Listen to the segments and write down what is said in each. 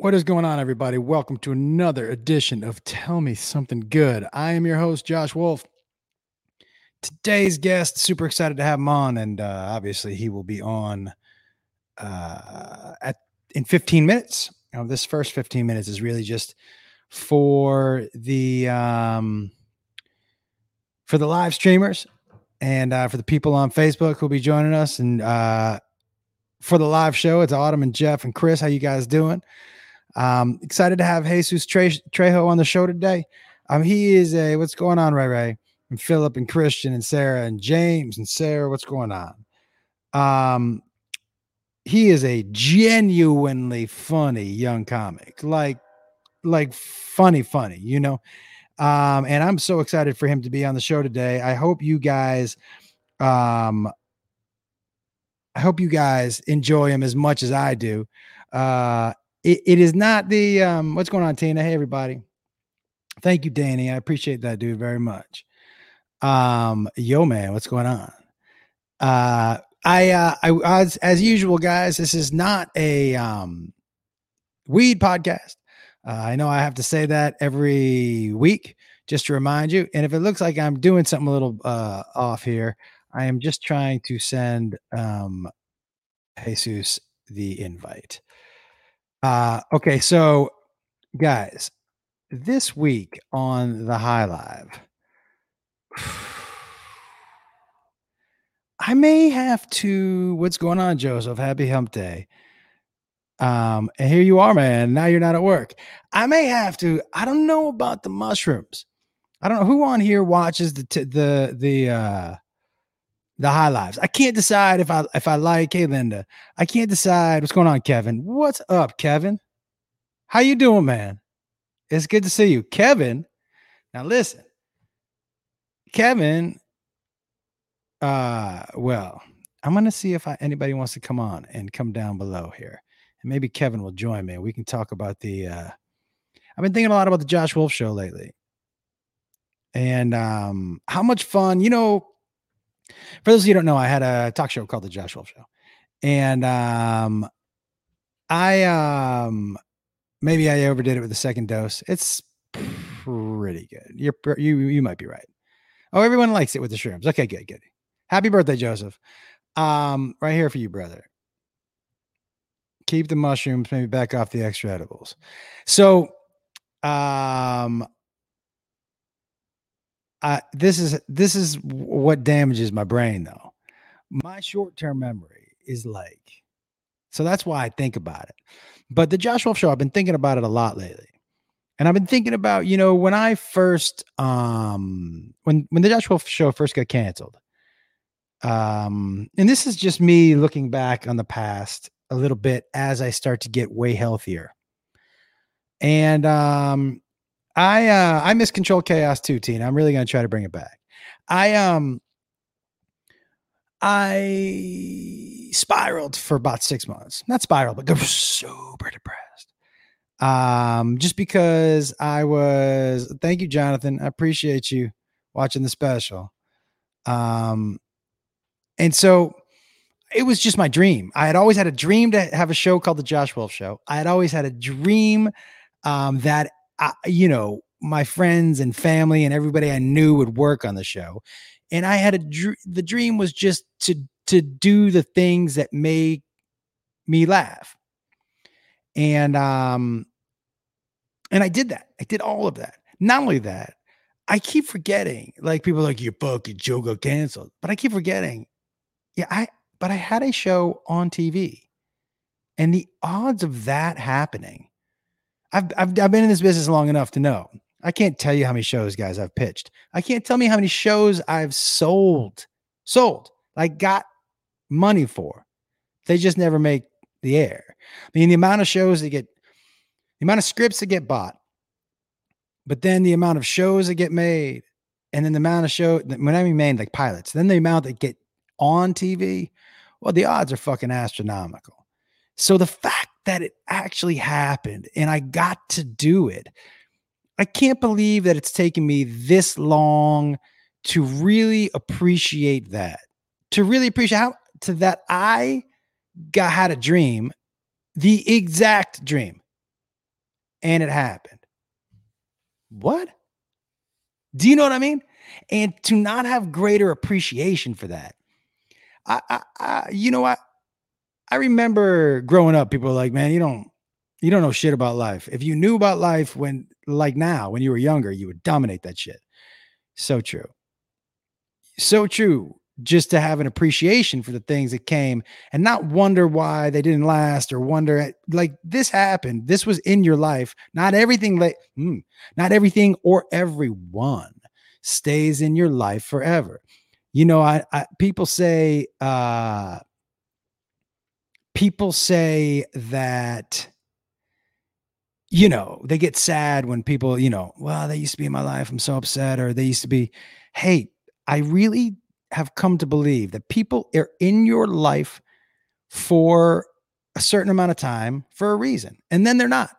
What is going on, everybody? Welcome to another edition of Tell Me Something Good. I am your host, Josh Wolf. Today's guest, super excited to have him on, and uh, obviously he will be on uh, at in 15 minutes. Now, this first 15 minutes is really just for the um, for the live streamers and uh, for the people on Facebook who'll be joining us, and uh, for the live show, it's Autumn and Jeff and Chris. How you guys doing? Um, excited to have Jesus Tre- Trejo on the show today. Um, he is a what's going on, Ray Ray, and Philip and Christian and Sarah and James and Sarah. What's going on? Um, he is a genuinely funny young comic, like like funny, funny, you know. Um, and I'm so excited for him to be on the show today. I hope you guys um I hope you guys enjoy him as much as I do. Uh it, it is not the um what's going on, Tina? Hey everybody. Thank you, Danny. I appreciate that, dude, very much. Um, yo, man, what's going on? Uh I uh I as as usual, guys, this is not a um weed podcast. Uh, I know I have to say that every week just to remind you. And if it looks like I'm doing something a little uh off here, I am just trying to send um Jesus the invite. Uh, okay, so guys, this week on the High Live, I may have to. What's going on, Joseph? Happy Hump Day. Um, and here you are, man. Now you're not at work. I may have to. I don't know about the mushrooms. I don't know who on here watches the t- the the uh the high lives. I can't decide if I if I like. Hey, Linda, I can't decide what's going on, Kevin. What's up, Kevin? How you doing, man? It's good to see you, Kevin. Now listen, Kevin. Uh, well, I'm gonna see if I, anybody wants to come on and come down below here, and maybe Kevin will join me. We can talk about the. uh I've been thinking a lot about the Josh Wolf show lately, and um how much fun, you know for those of you who don't know, I had a talk show called the Josh Wolf Show, and um, I um, maybe I overdid it with the second dose. It's pretty good. You're you you might be right. Oh, everyone likes it with the shrooms. Okay, good, good. Happy birthday, Joseph. Um, right here for you, brother. Keep the mushrooms, maybe back off the extra edibles. So, um, uh, this is this is what damages my brain though. My short-term memory is like so that's why I think about it. But the Josh Wolf show, I've been thinking about it a lot lately. And I've been thinking about, you know, when I first um when when the Josh Wolf show first got canceled. Um and this is just me looking back on the past a little bit as I start to get way healthier. And um I uh I miss control chaos too, Tina. I'm really gonna try to bring it back. I um I spiraled for about six months. Not spiraled, but got super depressed. Um, just because I was thank you, Jonathan. I appreciate you watching the special. Um, and so it was just my dream. I had always had a dream to have a show called the Josh Wolf Show. I had always had a dream um, that I, you know, my friends and family and everybody I knew would work on the show. And I had a dr- the dream was just to to do the things that make me laugh. And um and I did that. I did all of that. Not only that, I keep forgetting. Like people like your fucking show got canceled, but I keep forgetting. Yeah, I but I had a show on TV, and the odds of that happening I've, I've, I've been in this business long enough to know. I can't tell you how many shows, guys, I've pitched. I can't tell me how many shows I've sold, sold, like got money for. They just never make the air. I mean, the amount of shows that get, the amount of scripts that get bought, but then the amount of shows that get made, and then the amount of show when I mean made like pilots, then the amount that get on TV, well, the odds are fucking astronomical. So the fact that it actually happened and I got to do it. I can't believe that it's taken me this long to really appreciate that. To really appreciate how to that I got had a dream, the exact dream and it happened. What? Do you know what I mean? And to not have greater appreciation for that. I, I, I you know what? I remember growing up, people were like, man, you don't, you don't know shit about life. If you knew about life when, like now, when you were younger, you would dominate that shit. So true. So true. Just to have an appreciation for the things that came and not wonder why they didn't last or wonder like this happened. This was in your life. Not everything like mm, not everything or everyone stays in your life forever. You know, I, I people say uh people say that you know, they get sad when people, you know, well, they used to be in my life. I'm so upset. Or they used to be, hey, I really have come to believe that people are in your life for a certain amount of time for a reason, and then they're not.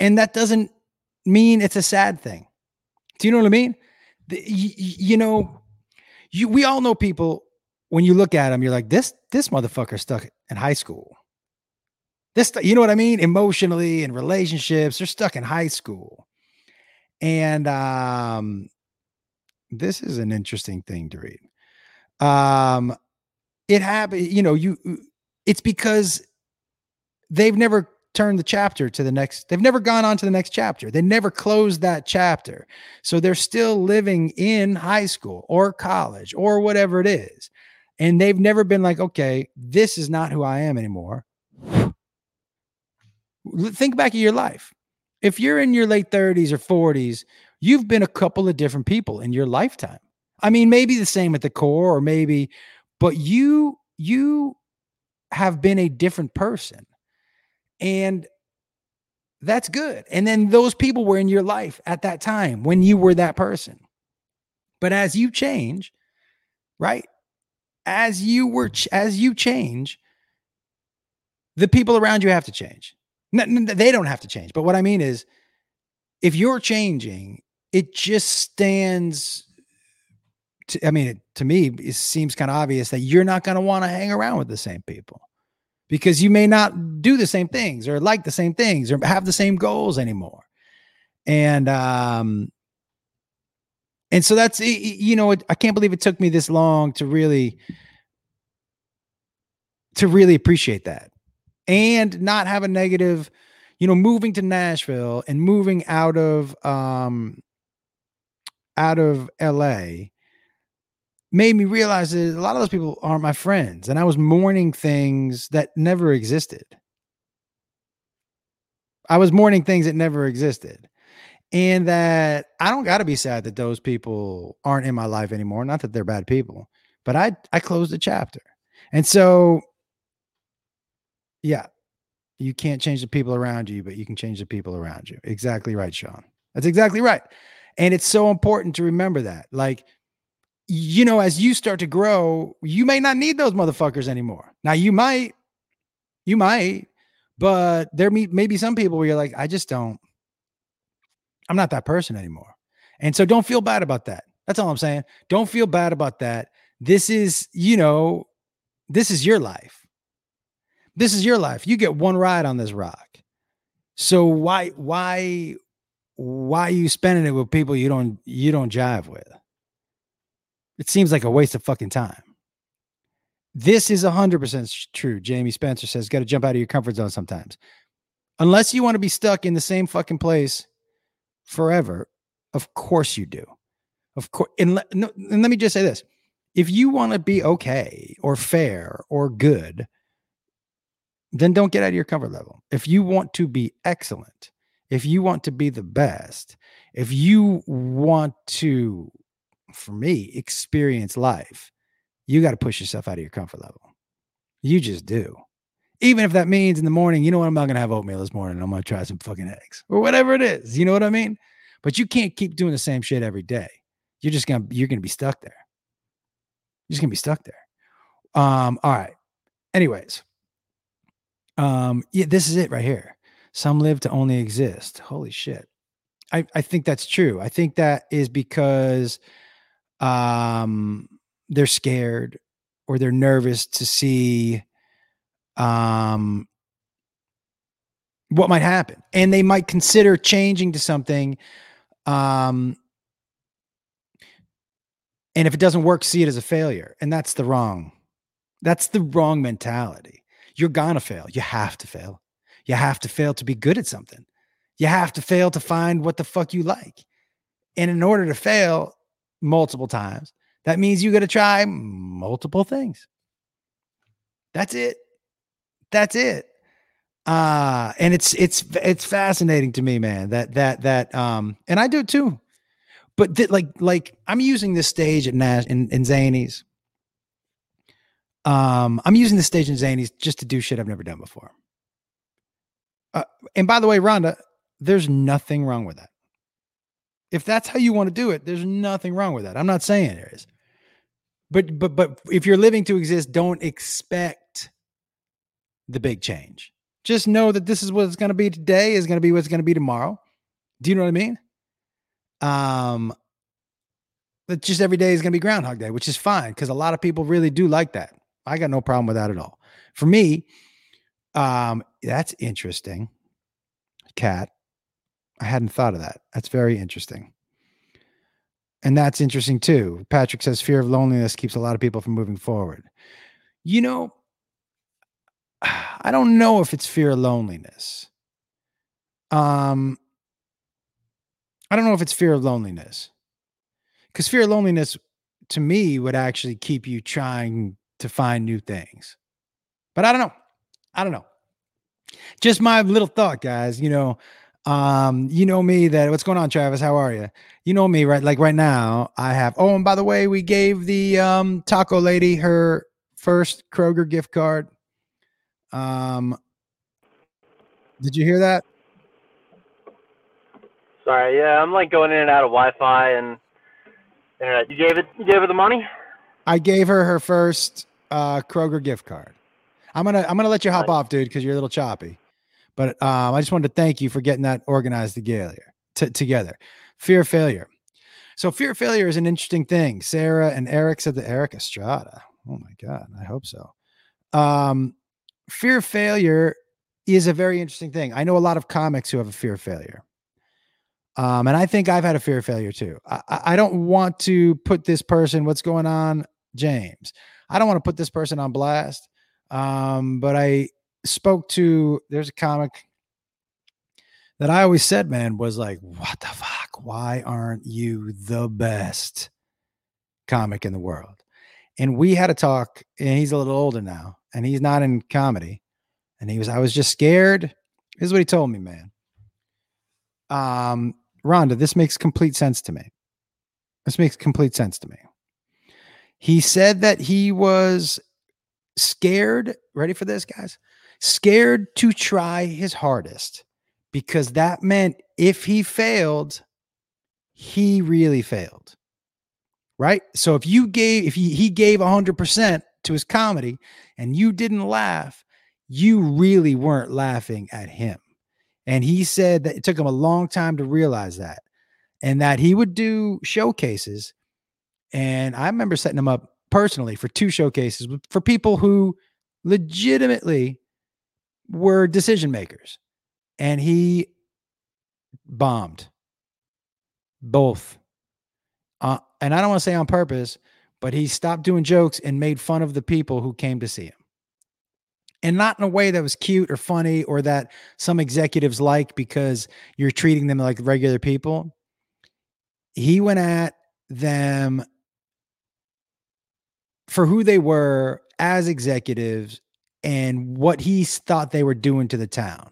And that doesn't mean it's a sad thing. Do you know what I mean? The, you, you know, you we all know people when you look at them, you're like, this this motherfucker stuck in high school. This you know what i mean? Emotionally and relationships they're stuck in high school. And um this is an interesting thing to read. Um it happened you know you it's because they've never turned the chapter to the next they've never gone on to the next chapter. They never closed that chapter. So they're still living in high school or college or whatever it is and they've never been like okay this is not who i am anymore think back of your life. If you're in your late 30s or 40s, you've been a couple of different people in your lifetime. I mean, maybe the same at the core, or maybe, but you you have been a different person. And that's good. And then those people were in your life at that time when you were that person. But as you change, right? As you were as you change, the people around you have to change they don't have to change. But what I mean is, if you're changing, it just stands. To, I mean, to me, it seems kind of obvious that you're not going to want to hang around with the same people because you may not do the same things or like the same things or have the same goals anymore. And, um, and so that's, you know, I can't believe it took me this long to really, to really appreciate that and not have a negative, you know, moving to Nashville and moving out of um out of LA made me realize that a lot of those people aren't my friends and I was mourning things that never existed. I was mourning things that never existed. And that I don't got to be sad that those people aren't in my life anymore. Not that they're bad people, but I I closed the chapter. And so yeah. You can't change the people around you, but you can change the people around you. Exactly right, Sean. That's exactly right. And it's so important to remember that. Like, you know, as you start to grow, you may not need those motherfuckers anymore. Now, you might, you might, but there may, may be some people where you're like, I just don't, I'm not that person anymore. And so don't feel bad about that. That's all I'm saying. Don't feel bad about that. This is, you know, this is your life. This is your life. You get one ride on this rock. So why why why are you spending it with people you don't you don't jive with? It seems like a waste of fucking time. This is 100% true. Jamie Spencer says, got to jump out of your comfort zone sometimes. Unless you want to be stuck in the same fucking place forever, of course you do. Of course. And, le- no, and let me just say this if you want to be okay or fair or good, then don't get out of your comfort level. If you want to be excellent, if you want to be the best, if you want to, for me, experience life, you got to push yourself out of your comfort level. You just do. Even if that means in the morning, you know what, I'm not going to have oatmeal this morning. I'm going to try some fucking eggs or whatever it is. You know what I mean? But you can't keep doing the same shit every day. You're just going to, you're going to be stuck there. You're just going to be stuck there. Um, all right. Anyways, um, yeah, this is it right here. Some live to only exist. Holy shit. I, I think that's true. I think that is because um they're scared or they're nervous to see um what might happen. And they might consider changing to something. Um, and if it doesn't work, see it as a failure. And that's the wrong, that's the wrong mentality. You're gonna fail. You have to fail. You have to fail to be good at something. You have to fail to find what the fuck you like. And in order to fail multiple times, that means you got to try multiple things. That's it. That's it. Uh and it's it's it's fascinating to me, man. That that that um and I do too. But th- like like I'm using this stage at Nash in, in Zanies. Um, I'm using the stage in Zanies just to do shit I've never done before. Uh, and by the way, Rhonda, there's nothing wrong with that. If that's how you want to do it, there's nothing wrong with that. I'm not saying there is. But but but if you're living to exist, don't expect the big change. Just know that this is what it's going to be today is going to be what's going to be tomorrow. Do you know what I mean? Um that just every day is going to be groundhog day, which is fine cuz a lot of people really do like that. I got no problem with that at all. For me, um that's interesting. Cat. I hadn't thought of that. That's very interesting. And that's interesting too. Patrick says fear of loneliness keeps a lot of people from moving forward. You know, I don't know if it's fear of loneliness. Um, I don't know if it's fear of loneliness. Because fear of loneliness to me would actually keep you trying to find new things. But I don't know. I don't know. Just my little thought, guys. You know, um, you know me that what's going on, Travis? How are you? You know me, right? Like right now, I have. Oh, and by the way, we gave the um taco lady her first Kroger gift card. Um, did you hear that? Sorry, yeah, I'm like going in and out of Wi-Fi and internet. You gave it. You gave her the money. I gave her her first uh Kroger gift card. I'm gonna I'm gonna let you hop off, dude, because you're a little choppy. But um, I just wanted to thank you for getting that organized together. T- together, fear of failure. So fear of failure is an interesting thing. Sarah and Eric said the Erik Estrada. Oh my god, I hope so. Um, fear of failure is a very interesting thing. I know a lot of comics who have a fear of failure. Um, and I think I've had a fear of failure too. I, I don't want to put this person, what's going on, James? I don't want to put this person on blast. Um, but I spoke to there's a comic that I always said, man, was like, what the fuck? Why aren't you the best comic in the world? And we had a talk, and he's a little older now, and he's not in comedy. And he was, I was just scared. Is what he told me, man. Um, Rhonda, this makes complete sense to me. This makes complete sense to me. He said that he was scared. Ready for this, guys? scared to try his hardest because that meant if he failed, he really failed. Right? So if you gave if he, he gave 100% to his comedy and you didn't laugh, you really weren't laughing at him. And he said that it took him a long time to realize that and that he would do showcases and I remember setting him up personally for two showcases for people who legitimately were decision makers and he bombed both uh, and i don't want to say on purpose but he stopped doing jokes and made fun of the people who came to see him and not in a way that was cute or funny or that some executives like because you're treating them like regular people he went at them for who they were as executives and what he thought they were doing to the town.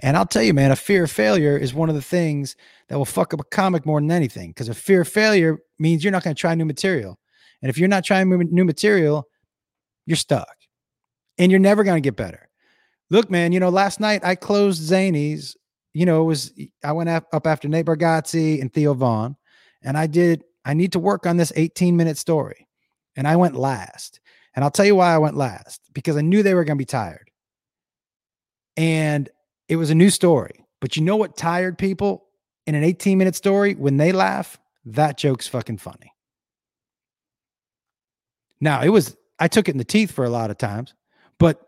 And I'll tell you, man, a fear of failure is one of the things that will fuck up a comic more than anything. Because a fear of failure means you're not going to try new material. And if you're not trying new material, you're stuck and you're never going to get better. Look, man, you know, last night I closed Zanies. You know, it was, I went up after Nate Bargatze and Theo Von, and I did, I need to work on this 18 minute story. And I went last. And I'll tell you why I went last because I knew they were going to be tired. And it was a new story. But you know what tired people in an 18 minute story, when they laugh, that joke's fucking funny. Now, it was, I took it in the teeth for a lot of times, but,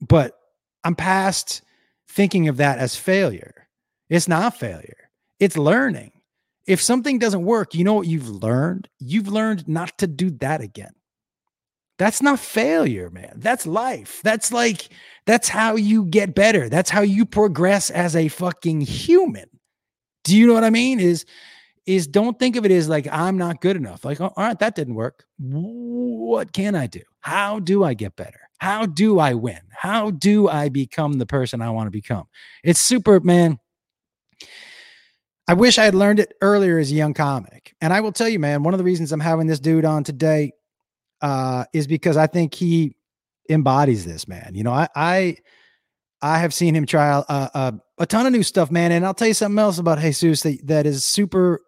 but I'm past thinking of that as failure. It's not failure, it's learning. If something doesn't work, you know what you've learned? You've learned not to do that again. That's not failure, man. That's life. That's like, that's how you get better. That's how you progress as a fucking human. Do you know what I mean? Is, is don't think of it as like, I'm not good enough. Like, oh, all right, that didn't work. What can I do? How do I get better? How do I win? How do I become the person I want to become? It's super, man. I wish I had learned it earlier as a young comic. And I will tell you, man, one of the reasons I'm having this dude on today uh, is because I think he embodies this, man. You know, I I, I have seen him try uh, a ton of new stuff, man. And I'll tell you something else about Jesus that, that is super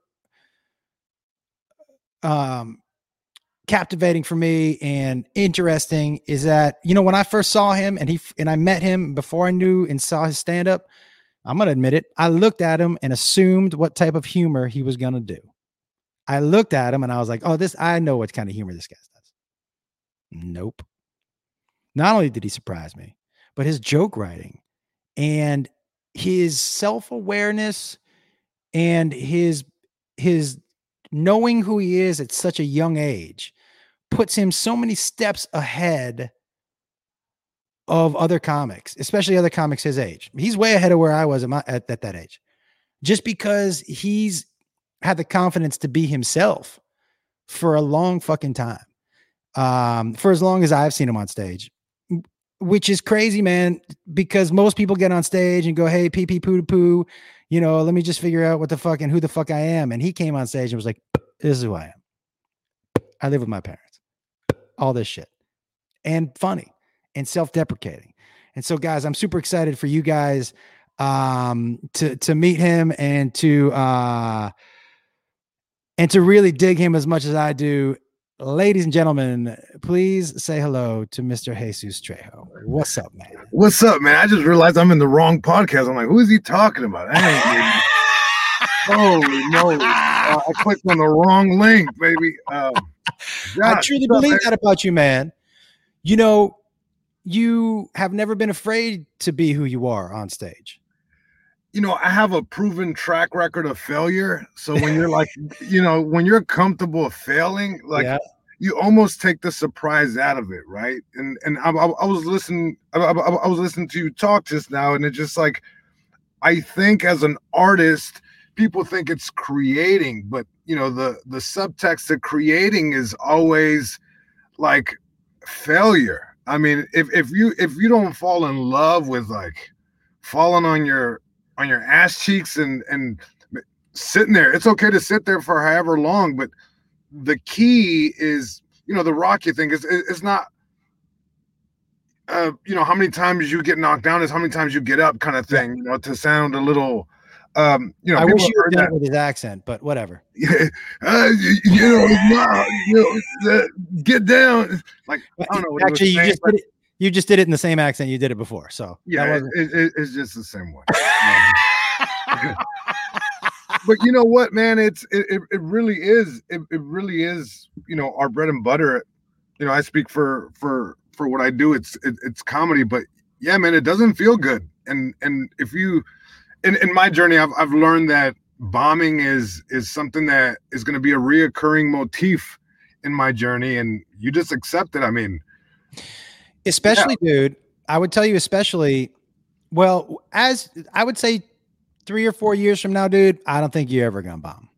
um captivating for me and interesting is that you know when I first saw him and he and I met him before I knew and saw his stand up, I'm gonna admit it. I looked at him and assumed what type of humor he was gonna do. I looked at him and I was like, oh, this I know what kind of humor this guy does. Nope. Not only did he surprise me, but his joke writing and his self-awareness and his his knowing who he is at such a young age puts him so many steps ahead of other comics, especially other comics his age. He's way ahead of where I was at, my, at, at that age, just because he's had the confidence to be himself for a long fucking time. Um, for as long as I've seen him on stage, which is crazy, man, because most people get on stage and go, Hey, pee pee poo poo, you know, let me just figure out what the fuck and who the fuck I am. And he came on stage and was like, This is who I am. I live with my parents, all this shit, and funny and self deprecating. And so, guys, I'm super excited for you guys um, to to meet him and to uh, and to really dig him as much as I do. Ladies and gentlemen, please say hello to Mr. Jesus Trejo. What's up, man? What's up, man? I just realized I'm in the wrong podcast. I'm like, who is he talking about? Holy moly. Uh, I clicked on the wrong link, baby. Um, I truly believe that about you, man. You know, you have never been afraid to be who you are on stage. You know, I have a proven track record of failure. So when you're like, you know, when you're comfortable failing, like yeah. you almost take the surprise out of it, right? And and I, I, I was listening, I, I was listening to you talk just now, and it just like, I think as an artist, people think it's creating, but you know, the the subtext of creating is always like failure I mean, if if you if you don't fall in love with like falling on your on your ass cheeks and and sitting there, it's okay to sit there for however long, but the key is you know the rocky thing is it's not uh you know how many times you get knocked down is how many times you get up kind of thing you know to sound a little um, you know, I wish you heard that with his accent, but whatever. Yeah, uh, you, you, know, you know, uh, get down. Like I don't know. Actually, you saying, just did it. You just did it in the same accent you did it before. So yeah, it, it, it's just the same way. But you know what, man? It's it, it, really is. It, it really is. You know, our bread and butter. You know, I speak for for for what I do. It's it, it's comedy, but yeah, man, it doesn't feel good. And and if you in, in my journey, I've, I've learned that bombing is is something that is going to be a reoccurring motif in my journey, and you just accept it. I mean, especially, yeah. dude, I would tell you, especially, well, as I would say, three or four years from now, dude, I don't think you're ever to bomb.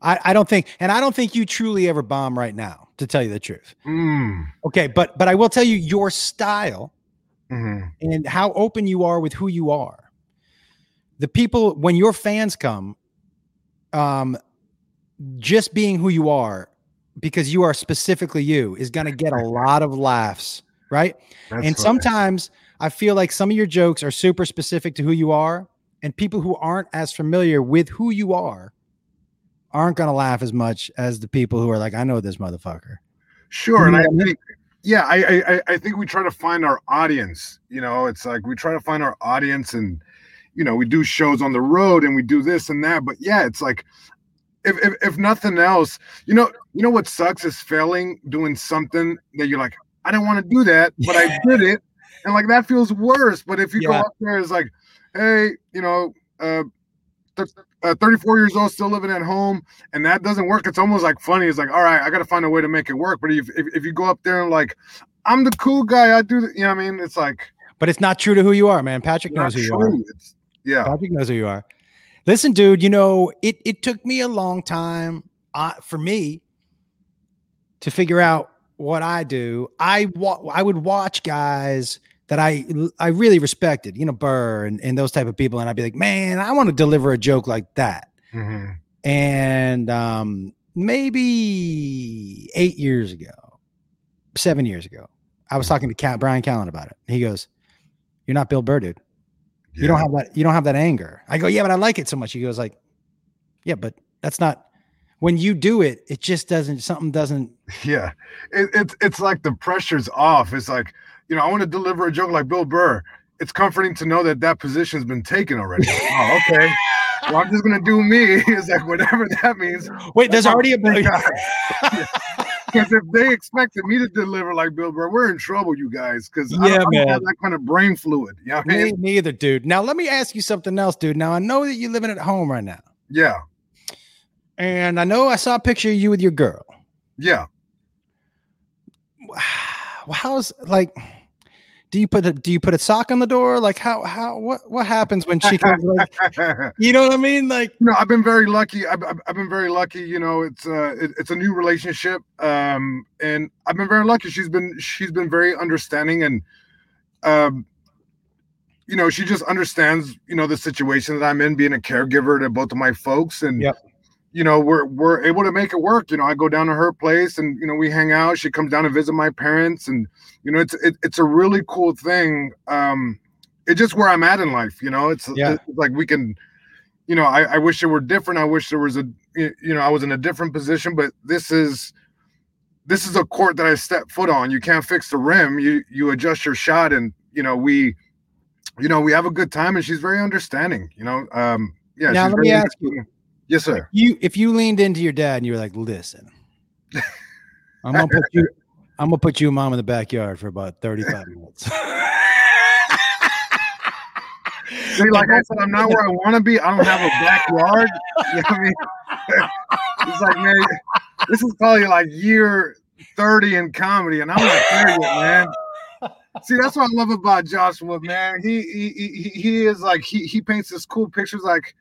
I, I don't think, and I don't think you truly ever bomb right now, to tell you the truth. Mm. Okay, but but I will tell you your style mm-hmm. and how open you are with who you are the people when your fans come um just being who you are because you are specifically you is going to get a lot of laughs right That's and sometimes i feel like some of your jokes are super specific to who you are and people who aren't as familiar with who you are aren't going to laugh as much as the people who are like i know this motherfucker. Sure and i think yeah I, I i think we try to find our audience you know? It's like we try to find our audience and you know we do shows on the road and we do this and that but yeah it's like if, if, if nothing else you know you know what sucks is failing doing something that you're like i didn't want to do that but i did it and like that feels worse. But if you yeah. go up there, it's like, hey, you know, uh, th- uh, 34 years old, still living at home, and that doesn't work. It's almost like funny. It's like, all right, I got to find a way to make it work. But if, if, if you go up there and like, I'm the cool guy, I do, the, you know, what I mean, it's like, but it's not true to who you are, man. Patrick knows who you are. It's, yeah, Patrick knows who you are. Listen, dude, you know, it it took me a long time uh, for me to figure out what I do. I wa- I would watch guys that I I really respected, you know, Burr and, and those type of people, and I'd be like, man, I want to deliver a joke like that. Mm-hmm. And um, maybe eight years ago, seven years ago, I was talking to Cat Bryan Callen about it. He goes, "You're not Bill Burr, dude. Yeah. You don't have that. You don't have that anger." I go, "Yeah, but I like it so much." He goes, "Like, yeah, but that's not." When you do it, it just doesn't. Something doesn't. Yeah, it, it's it's like the pressure's off. It's like you know, I want to deliver a joke like Bill Burr. It's comforting to know that that position's been taken already. oh, okay. Well, I'm just gonna do me. It's like whatever that means. Wait, there's already a Bill. because if they expected me to deliver like Bill Burr, we're in trouble, you guys. Because yeah, I don't, man, I don't that kind of brain fluid. You know me neither, dude. Now let me ask you something else, dude. Now I know that you're living at home right now. Yeah. And I know I saw a picture of you with your girl. Yeah. How's like do you put a do you put a sock on the door? Like how how what what happens when she comes? Like, you know what I mean? Like no, I've been very lucky. I've, I've been very lucky. You know, it's uh it, it's a new relationship, um, and I've been very lucky. She's been she's been very understanding and um you know she just understands you know the situation that i'm in being a caregiver to both of my folks and yep you know we're we're able to make it work you know i go down to her place and you know we hang out she comes down to visit my parents and you know it's it, it's a really cool thing um it's just where i'm at in life you know it's, yeah. it's like we can you know I, I wish it were different i wish there was a you know i was in a different position but this is this is a court that i step foot on you can't fix the rim you you adjust your shot and you know we you know we have a good time and she's very understanding you know um yeah now let me ask you Yes, sir. You if you leaned into your dad and you were like, listen, I'm gonna put you I'm gonna put you and mom in the backyard for about 35 minutes. See, like I said, I'm not where I want to be. I don't have a backyard. You know I mean? it's like, man, this is probably like year 30 in comedy, and I'm not there yet, man. See, that's what I love about Joshua, man. He he he, he is like he he paints this cool pictures like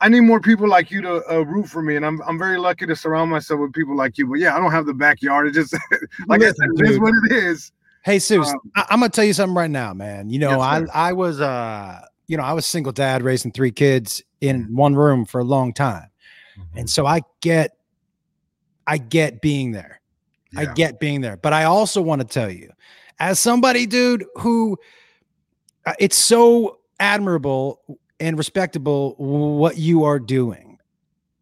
I need more people like you to uh, root for me, and I'm I'm very lucky to surround myself with people like you. But yeah, I don't have the backyard. It just like Listen, I said, it is what it is. Hey, Seuss, um, I- am gonna tell you something right now, man. You know, yes, I I was uh, you know, I was single dad raising three kids in one room for a long time, mm-hmm. and so I get, I get being there. Yeah. I get being there, but I also want to tell you, as somebody, dude, who uh, it's so admirable and respectable what you are doing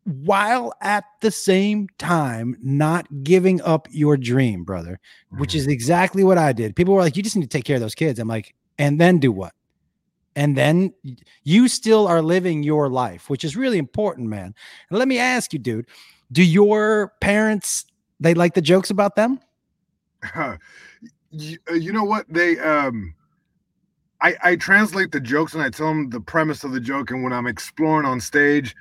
while at the same time not giving up your dream, brother, which is mm-hmm. exactly what I did. People were like, you just need to take care of those kids. I'm like, and then do what? And then you still are living your life, which is really important, man. And let me ask you, dude, do your parents they like the jokes about them? you, uh, you know what? They um I, I translate the jokes and I tell them the premise of the joke and when I'm exploring on stage.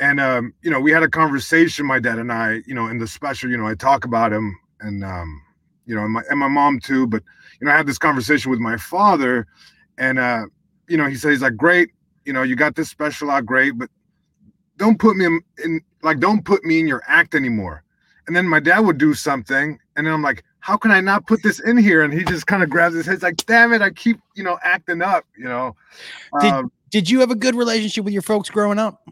And um, you know, we had a conversation, my dad and I, you know, in the special, you know, I talk about him and um, you know, and my and my mom too. But you know, I had this conversation with my father, and uh, you know, he said he's like, Great, you know, you got this special out, great, but don't put me in, in like don't put me in your act anymore. And then my dad would do something, and then I'm like, how can I not put this in here? And he just kind of grabs his head, like, damn it, I keep, you know, acting up, you know. Did, um, did you have a good relationship with your folks growing up?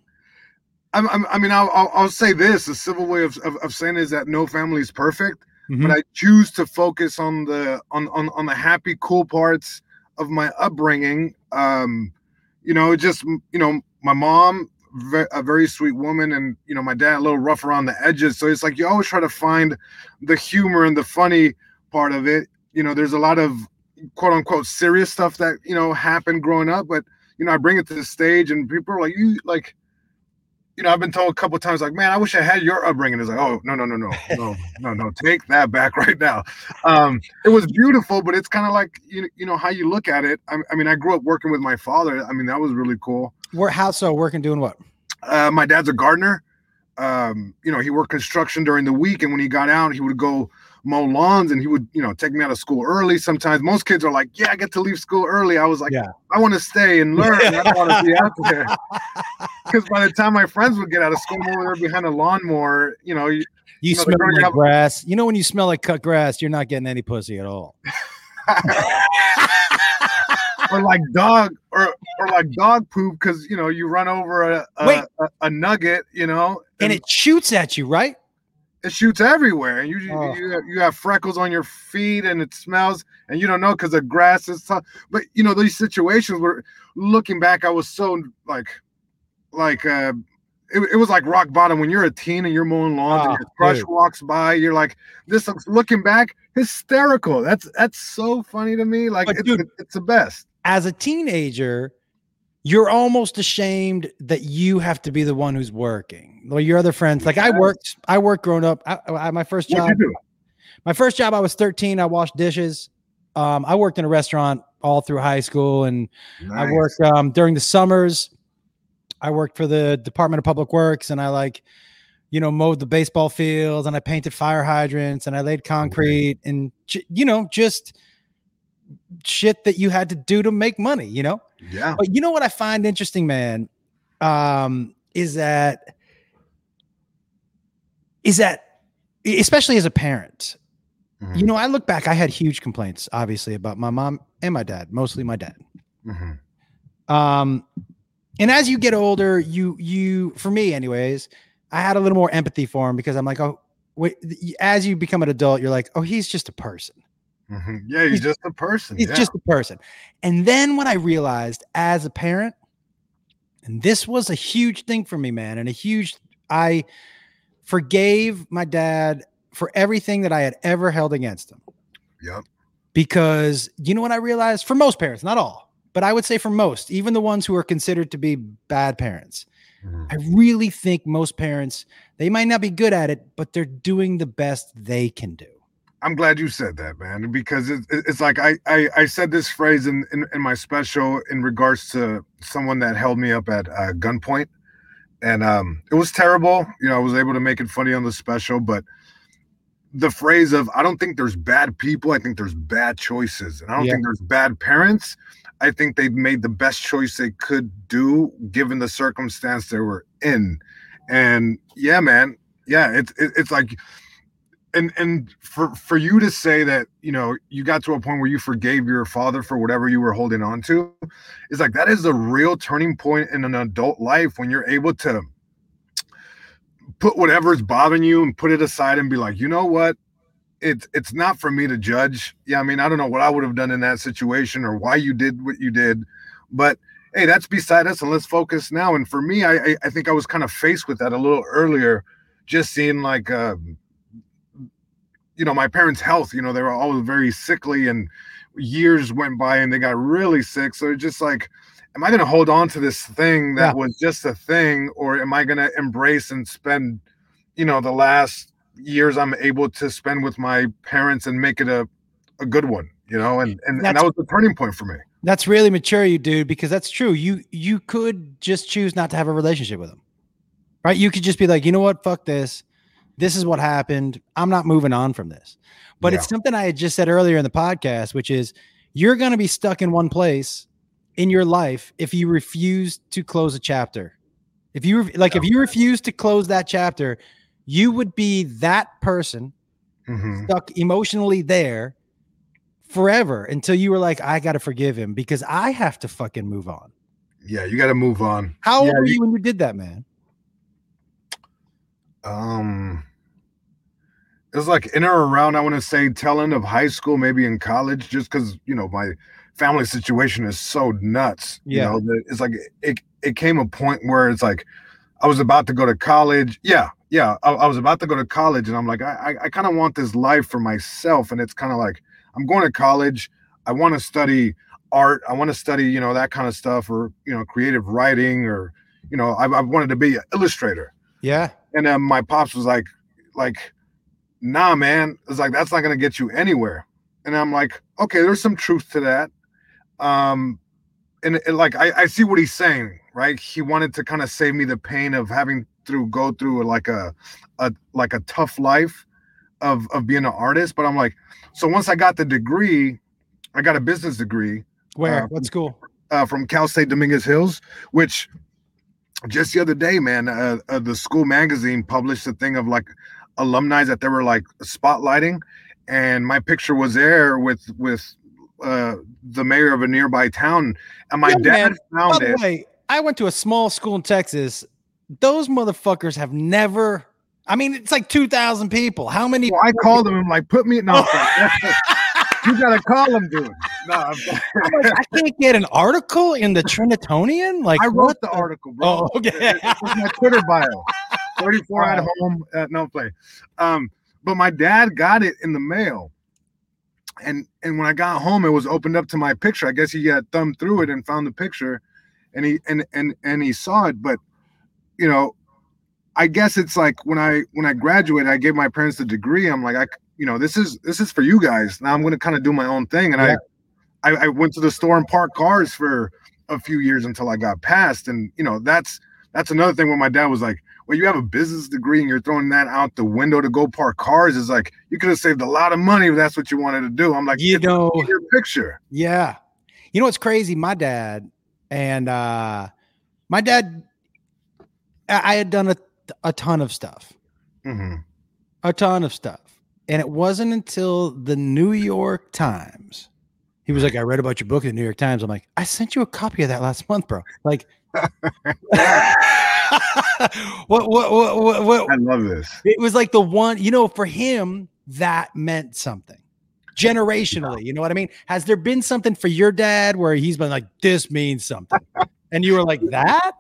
i i mean, I'll, I'll, I'll, say this: the civil way of, of, of, saying is that no family is perfect, mm-hmm. but I choose to focus on the on, on on the happy, cool parts of my upbringing. Um, you know, just you know, my mom a very sweet woman and you know my dad a little rough around the edges so it's like you always try to find the humor and the funny part of it you know there's a lot of quote unquote serious stuff that you know happened growing up but you know i bring it to the stage and people are like you like you know, I've been told a couple times, like, man, I wish I had your upbringing. It's like, oh, no, no, no, no, no, no, no, take that back right now. Um, it was beautiful, but it's kind of like, you, you know, how you look at it. I, I, mean, I grew up working with my father. I mean, that was really cool. Where, how so? Working, doing what? Uh, my dad's a gardener. Um, you know, he worked construction during the week, and when he got out, he would go mow lawns and he would, you know, take me out of school early. Sometimes most kids are like, Yeah, I get to leave school early. I was like, yeah. I want to stay and learn. I don't want to be out there. Because by the time my friends would get out of school, we were behind a lawnmower, you know, you, you, you know, smell like grass. You know, when you smell like cut grass, you're not getting any pussy at all. or like dog or or like dog poop because you know you run over a a, a, a nugget, you know, and, and, it shoots at you, right? it shoots everywhere and you oh. you, you have freckles on your feet and it smells and you don't know because the grass is tough. but you know these situations were looking back i was so like like uh it, it was like rock bottom when you're a teen and you're mowing lawns oh, and your crush dude. walks by you're like this looks looking back hysterical that's that's so funny to me like it's, dude, it's the best as a teenager you're almost ashamed that you have to be the one who's working. Well, your other friends, like I worked, I worked growing up. I, I my first job, my first job, I was 13. I washed dishes. Um, I worked in a restaurant all through high school, and nice. I worked um, during the summers. I worked for the Department of Public Works, and I like, you know, mowed the baseball fields, and I painted fire hydrants, and I laid concrete, and you know, just shit that you had to do to make money. You know. Yeah. But you know what I find interesting, man, um, is that is that especially as a parent, mm-hmm. you know, I look back, I had huge complaints, obviously, about my mom and my dad, mostly my dad. Mm-hmm. Um, and as you get older, you you for me, anyways, I had a little more empathy for him because I'm like, oh, wait, as you become an adult, you're like, oh, he's just a person. Mm-hmm. Yeah, he's, he's, just a person. He's yeah. just a person. And then when I realized as a parent, and this was a huge thing for me, man, and a huge, I forgave my dad for everything that I had ever held against him. Yep. Because you know what I realized? For most parents, not all, but I would say for most, even the ones who are considered to be bad parents, mm-hmm. I really think most parents, they might not be good at it, but they're doing the best they can do. I'm glad you said that, man, because it, it's like I, I, I said this phrase in, in, in my special in regards to someone that held me up at uh, gunpoint, and um, it was terrible. You know, I was able to make it funny on the special, but the phrase of I don't think there's bad people. I think there's bad choices, and I don't yeah. think there's bad parents. I think they've made the best choice they could do given the circumstance they were in, and yeah, man, yeah, it's it, it's like and and for for you to say that you know you got to a point where you forgave your father for whatever you were holding on to is like that is a real turning point in an adult life when you're able to put whatever's bothering you and put it aside and be like you know what? It's it's not for me to judge. Yeah i mean i don't know what i would have done in that situation or why you did what you did but hey that's beside us and let's focus now. And for me i i think i was kind of faced with that a little earlier just seeing like uh you know my parents' health. You know they were always very sickly, and years went by and they got really sick. So it's just like, am I going to hold on to this thing that yeah. was just a thing, or am I going to embrace and spend, you know, the last years I'm able to spend with my parents and make it a a good one? You know, and and, and that was the turning point for me. That's really mature, you dude, because that's true. You you could just choose not to have a relationship with them, right? You could just be like, you know what, fuck this this is what happened. I'm not moving on from this. But yeah. it's something I had just said earlier in the podcast, which is you're going to be stuck in one place in your life if you refuse to close a chapter. If you like, if you refuse to close that chapter, you would be that person mm-hmm. stuck emotionally there forever until you were like, I got to forgive him because I have to fucking move on. Yeah, you got to move on. How old were you when you did that, man? Um, it was like in or around i want to say tail end of high school maybe in college just because you know my family situation is so nuts yeah. you know it's like it, it came a point where it's like i was about to go to college yeah yeah i, I was about to go to college and i'm like i i, I kind of want this life for myself and it's kind of like i'm going to college i want to study art i want to study you know that kind of stuff or you know creative writing or you know, I, I wanted to be an illustrator. Yeah. And then my pops was like, like, nah, man. It's like that's not gonna get you anywhere. And I'm like, okay, there's some truth to that. Um, and, and like I, I see what he's saying, right? He wanted to kind of save me the pain of having through go through like a, a like a tough life of of being an artist. But I'm like, so once I got the degree, I got a business degree. Where? Uh, what school? Uh, from Cal State Dominguez Hills, which just the other day, man, uh, uh, the school magazine published a thing of like alumni that they were like spotlighting, and my picture was there with with uh, the mayor of a nearby town, and my yeah, dad man. found By it. Way, I went to a small school in Texas. Those motherfuckers have never. I mean, it's like two thousand people. How many? Well, I called them and like, put me. in No, you gotta call them, dude. No, like, i can't get an article in the Trinitonian. Like I wrote the, the, article, bro. Oh, okay. My Twitter bio. 34 wow. at home at no play. Um, but my dad got it in the mail. And and when I got home, it was opened up to my picture. I guess he got thumbed through it and found the picture and he and and and he saw it. But you know, I guess it's like when I when I graduated, I gave my parents the degree. I'm like, I you know, this is this is for you guys. Now I'm gonna kind of do my own thing. And yeah. I, I I went to the store and parked cars for a few years until I got passed. And you know, that's that's another thing when my dad was like, well, you have a business degree and you're throwing that out the window to go park cars is like you could have saved a lot of money if that's what you wanted to do. I'm like, you know, your picture. Yeah. You know what's crazy? My dad and uh my dad I had done a, a ton of stuff. Mm-hmm. A ton of stuff. And it wasn't until the New York Times. He was like, I read about your book in the New York Times. I'm like, I sent you a copy of that last month, bro. Like what, what, what, what, what? I love this. It was like the one, you know, for him, that meant something generationally. You know what I mean? Has there been something for your dad where he's been like, this means something? and you were like, that?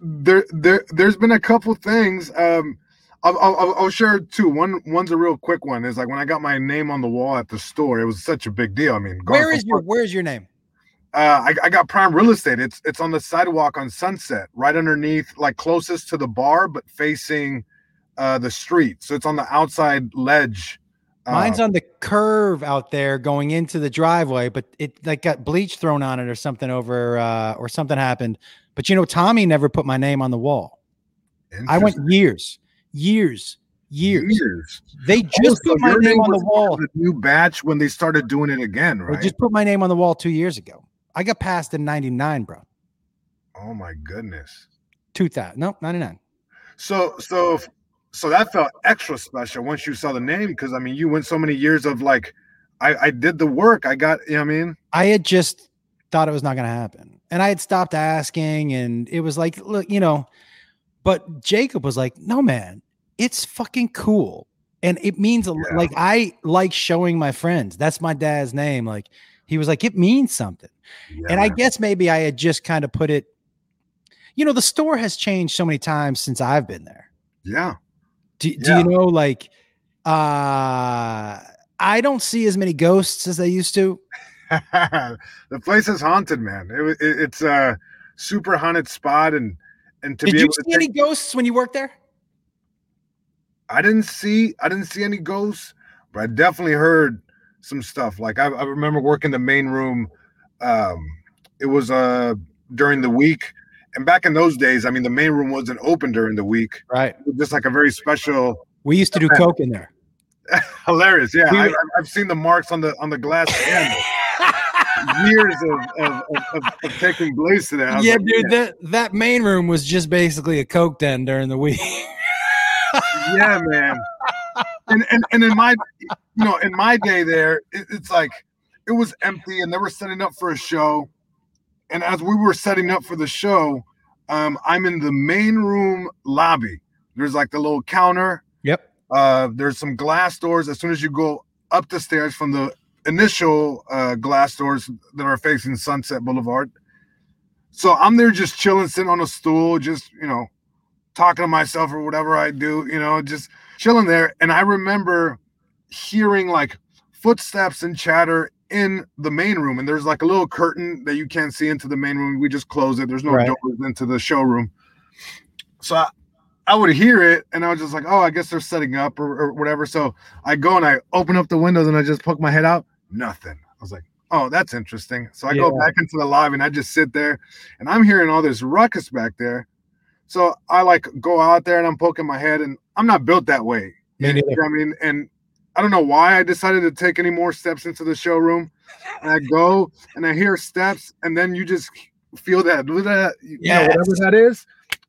There, there, there's been a couple things. Um, I'll, I'll, I'll, share two. One, one's a real quick one. Is like when I got my name on the wall at the store. It was such a big deal. I mean, where is your, where's your name? Uh, I, I, got prime real estate. It's it's on the sidewalk on Sunset, right underneath, like closest to the bar, but facing uh, the street. So it's on the outside ledge. Uh, Mine's on the curve out there going into the driveway, but it like got bleach thrown on it or something over uh, or something happened. But you know, Tommy never put my name on the wall. I went years, years, years. years. They just oh, put my name on the wall. The new batch when they started doing it again, right? They just put my name on the wall two years ago. I got passed in 99, bro. Oh my goodness. 2000. No, 99. So, so, so that felt extra special once you saw the name because I mean, you went so many years of like, I, I did the work. I got, you know what I mean? I had just thought it was not going to happen. And I had stopped asking, and it was like, look, you know, but Jacob was like, no, man, it's fucking cool. And it means yeah. like I like showing my friends. That's my dad's name. Like he was like, it means something. Yeah. And I guess maybe I had just kind of put it, you know, the store has changed so many times since I've been there. Yeah. Do, do yeah. you know, like, uh, I don't see as many ghosts as I used to. the place is haunted, man. It, it, it's a super haunted spot, and and to did be you see take, any ghosts when you worked there? I didn't see I didn't see any ghosts, but I definitely heard some stuff. Like I, I remember working the main room um, it was uh during the week. And back in those days i mean the main room wasn't open during the week. Right. Just like a very special we used to do event. coke in there. Hilarious. Yeah we, I, have seen the marks on the on the glass years of, of, of, of, taking place to that yeah like, dude yeah. that that main room was just basically a coke den during the week. Yeah man and, and and in my you know in my day there it, it's like it was empty and they were setting up for a show. And as we were setting up for the show, um, I'm in the main room lobby. There's like the little counter. Yep. Uh, there's some glass doors. As soon as you go up the stairs from the initial uh, glass doors that are facing Sunset Boulevard. So I'm there just chilling, sitting on a stool, just, you know, talking to myself or whatever I do, you know, just chilling there. And I remember hearing like footsteps and chatter in the main room, and there's like a little curtain that you can't see into the main room. We just close it. There's no Right. doors into the showroom. So I, I would hear it, and I was just like, "Oh, I guess they're setting up or, or whatever." So I go and I open up the windows and I just poke my head out. Nothing. I was like, "Oh, that's interesting." So I go back into the lobby and I just sit there, and I'm hearing all this ruckus back there. So I like go out there and I'm poking my head, and I'm not built that way. Me And- I mean, and I don't know why I decided to take any more steps into the showroom. And I go and I hear steps, and then you just feel that, that you know, whatever that is.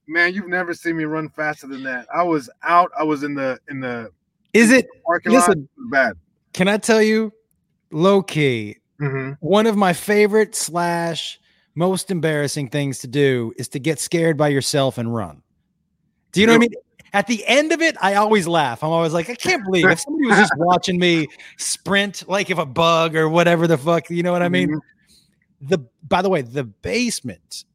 Man, you've never seen me run faster than that. I was out. I was in the in the Is it? parking lot. Listen. It bad. Can I tell you, low key, Mhm. one of my favorite slash most embarrassing things to do is to get scared by yourself and run. Do you know what I mean? At the end of it, I always laugh. I'm always like, I can't believe if somebody was just watching me sprint, like if a bug or whatever the fuck, you know what I mean? Mhm. The by the way, the basement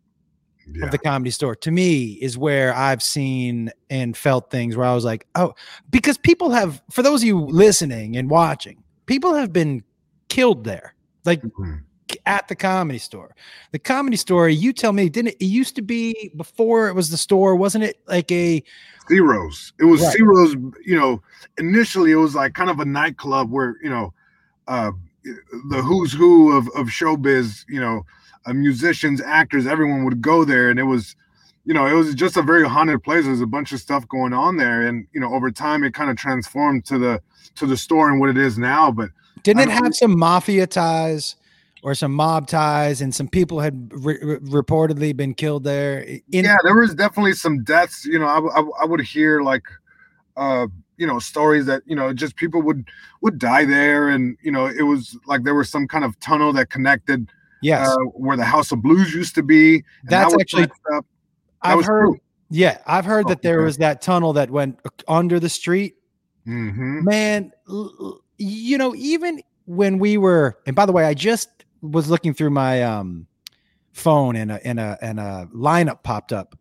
Yeah. of the comedy store to me is where I've seen and felt things where I was like, oh, because people have, for those of you listening and watching, people have been killed there, like Mhm. At the comedy store. The comedy store, you tell me, didn't it, it used to be before it was the store? Wasn't it like a, Ciro's. It was Right. Ciro's. You know, initially it was like kind of a nightclub where you know, uh, the who's who of of showbiz. You know, uh, musicians, actors, everyone would go there, and it was, you know, it was just a very haunted place. There's a bunch of stuff going on there, and you know, over time it kind of transformed to the to the store and what it is now. But didn't it have some mafia ties? Or some mob ties, and some people had re- re- reportedly been killed there. In, yeah, there was definitely some deaths. You know, I would hear like, uh, you know, stories that you know just people would would die there, and you know, it was like there was some kind of tunnel that connected yes, uh, where the House of Blues used to be. and that That's was actually-. That I've heard. true. Yeah, I've heard Oh, that there okay. was that tunnel that went under the street. Mhm. Man, you know, even when we were, and by the way, I just was looking through my um phone and a and a and a lineup popped up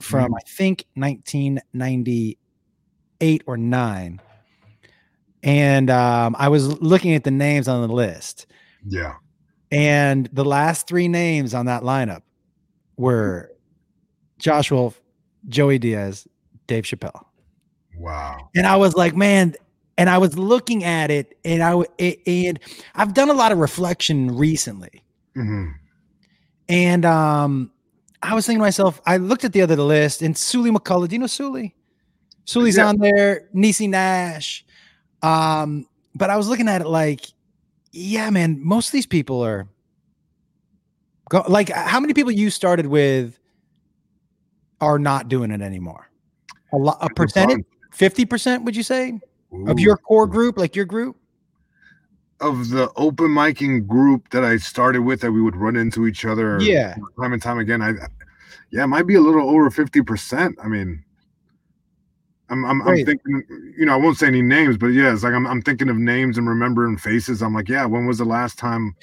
from I think 1998 or 9. And um, I was looking at the names on the list. Yeah. And the last three names on that lineup were Josh Wolf, Joey Diaz, Dave Chappelle. Wow. And I was like, man, and I was looking at it and I a- and I've done a lot of reflection recently. Mhm. And um I was thinking to myself, I looked at the other list and Sully McCullough. Do you know Sully? Sully's Yeah. on there, Niecy Nash. Um, but I was looking at it like, yeah, man, most of these people are go like how many people you started with are not doing it anymore? A lot a percentage, 50% would you say of your core group, like your group? of the open micing group that I started with that we would run into each other Yeah. time and time again. I yeah, it might be a little over 50%. I mean I'm I'm, I'm thinking, you know, I won't say any names, but yeah, it's like I'm I'm thinking of names and remembering faces. I'm like, yeah, when was the last time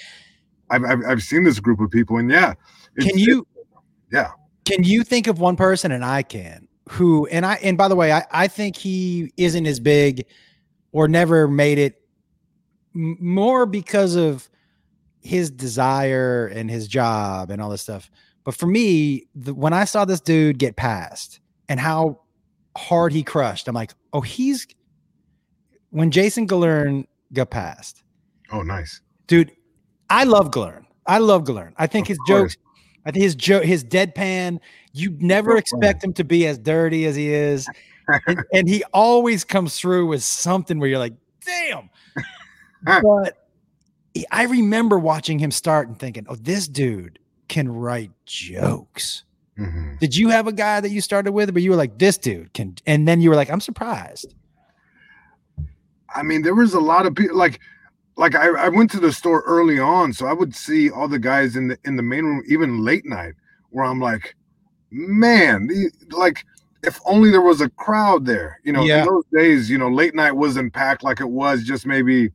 I've I've, I've seen this group of people? And yeah, Can you yeah. Can you think of one person and I can who and I and by the way, I, I think he isn't as big or never made it more because of his desire and his job and all this stuff. But for me, the, when I saw this dude get passed and how hard he crushed, I'm like, oh, he's when Jason Galern got passed, Oh, nice. dude. I love Galern. I love Galern. I think Of his course. jokes, I think his joke, his deadpan. You never expect him to be as dirty as he is, and, and he always comes through with something where you're like, "Damn!" but he- I remember watching him start and thinking, "Oh, this dude can write jokes." Mhm. Did you have a guy that you started with, but you were like, "This dude can," and then you were like, "I'm surprised." I mean, there was a lot of people like like I, I went to the store early on, so I would see all the guys in the in the main room, even late night, where I'm like, man, the, like if only there was a crowd there. You know, Yeah. in those days, you know, late night wasn't packed like it was just maybe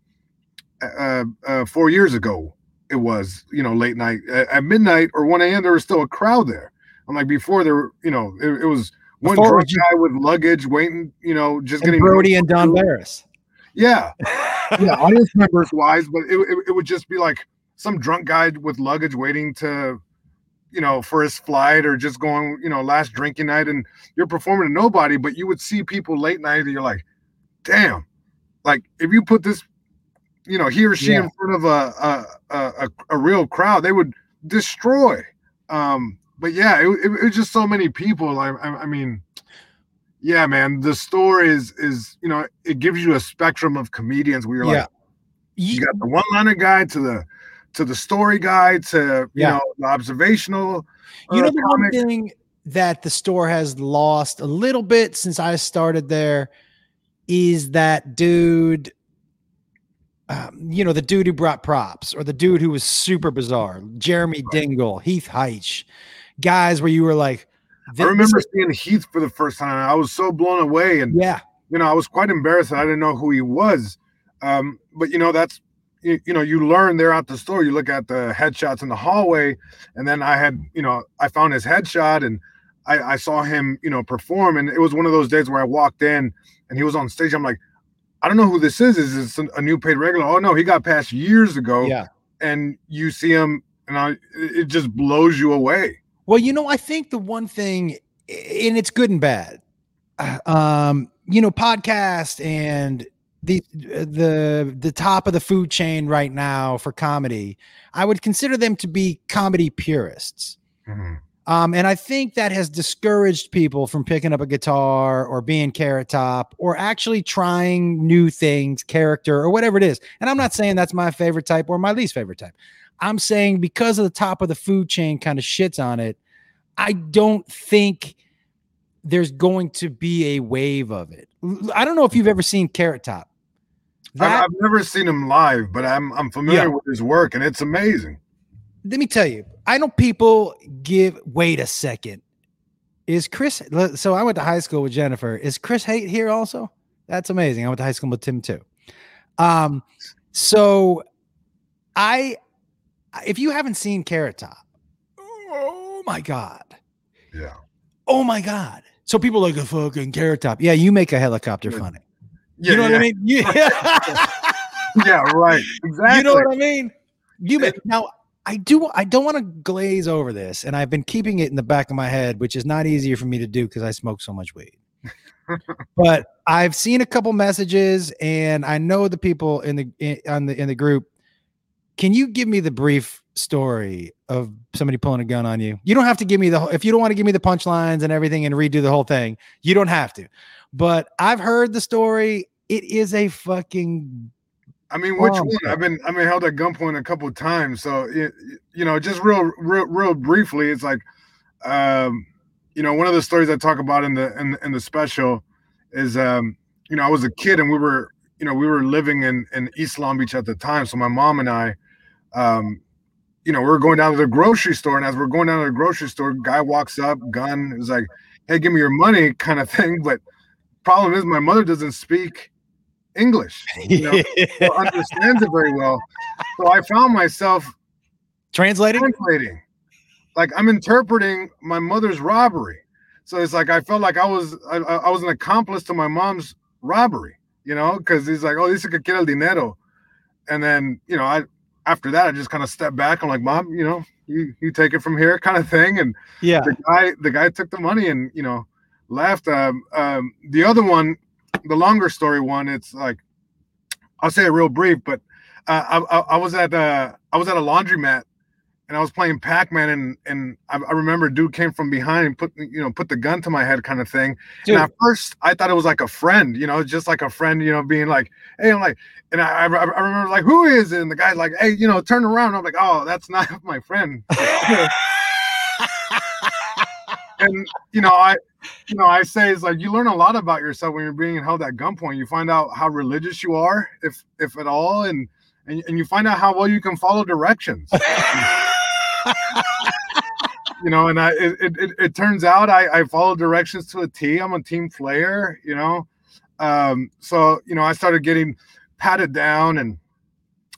uh, uh, four years ago. It was, you know, late night at, at midnight or 1 a.m. There was still a crowd there. I'm like, before there, were, you know, it, it was one Before drunk you- guy with luggage waiting, you know, just And getting Brody and Don Barris. yeah. yeah, audience members wise, but it, it, it would just be like some drunk guy with luggage waiting to you know, for his flight or just going, you know, last drinking night and you're performing to nobody, but you would see people late night and you're like, damn, like if you put this, you know, he or she yeah. in front of a, a, a, a, real crowd, they would destroy. Um, but yeah, it, it, it was just so many people. I, I, I mean, yeah, man, the story is, is, you know, it gives you a spectrum of comedians where you're yeah. like, you got the one liner guy to the, to the story guy to you yeah. know the observational. You know the comic. one thing that the store has lost a little bit since I started there is that dude. Um, you know the dude who brought props, or the dude who was super bizarre, Jeremy Dingle, Heath Hyche, guys where you were like, I remember seeing Heath for the first time. I was so blown away, and yeah, you know, I was quite embarrassed that I didn't know who he was. Um, but you know, that's you, you know you learn there at the store. You look at the headshots in the hallway and then i had you know i found his headshot and I, I saw him you know perform and it was one of those days where i walked in and he was on stage. I'm like i don't know who this is. Is this a new paid regular? Oh no he got passed years ago. Yeah. And you see him and I, it just blows you away well you know i think the one thing and it's good and bad um you know podcast and the the the top of the food chain right now for comedy, I would consider them to be comedy purists. Mm-hmm. Um, and I think that has discouraged people from picking up a guitar or being carrot top or actually trying new things, character or whatever it is. And I'm not saying that's my favorite type or my least favorite type. I'm saying because of the top of the food chain kind of shits on it, I don't think there's going to be a wave of it. I don't know if you've ever seen Carrot Top. That, I've, never seen him live, but I'm I'm familiar yeah. with his work, and it's amazing. Let me tell you, I know people give. Wait a second, is Chris? So I went to high school with Jennifer. Is Chris Haight here also? That's amazing. I went to high school with Tim too. Um, so I, if you haven't seen Carrot Top, oh my god, yeah, oh my god. So people like a fucking Carrot Top. Yeah, you make a helicopter yeah. funny. Yeah, you know yeah. what I mean? Yeah. yeah, right. Exactly. You know what I mean? You may, now I do I don't want to glaze over this, and I've been keeping it in the back of my head, which is not easier for me to do because I smoke so much weed. but I've seen a couple messages, and I know the people in the in, on the in the group. Can you give me the brief story of somebody pulling a gun on you? You don't have to give me the if you don't want to give me the punchlines and everything and redo the whole thing. You don't have to. But I've heard the story. It is a fucking. I mean, which one? I've been I've been held at gunpoint a couple times. So it, you know, just real, real, real briefly, it's like, um, you know, one of the stories I talk about in the in, in the special is, um, you know, I was a kid and we were, you know, we were living in in East Long Beach at the time. So my mom and I, um, you know, we are going down to the grocery store, and as we're going down to the grocery store, guy walks up, gun, is like, "Hey, give me your money," kind of thing. But problem is my mother doesn't speak English, you know, or understands it very well. So I found myself translating, translating, like I'm interpreting my mother's robbery. So it's like I felt like I was I, I was an accomplice to my mom's robbery, you know, because he's like, oh, dice que quiere el dinero, and then you know I after that I just kind of stepped back. I'm like, mom, you know, you you take it from here, kind of thing, and yeah, the guy the guy took the money and you know left. Um, um, the other one, the longer story one, it's like I'll say it real brief, but uh, I, I, I, was at uh, I was at a laundromat and I was playing Pac-Man and and I, I, remember dude came from behind and put you know put the gun to my head kind of thing. Dude. And at first I thought it was like a friend, you know, just like a friend, you know, being like, hey, I'm like, and I, I, I remember like, who is it? And the guy's like, hey, you know, turn around. I'm like, oh, that's not my friend. and you know, I you know, I say is like you learn a lot about yourself when you're being held at gunpoint. You find out how religious you are, if if at all, and and, and you find out how well you can follow directions. you know, and I it, it, it turns out I, I follow directions to a T. I'm a team player, you know. Um, so you know, I started getting patted down and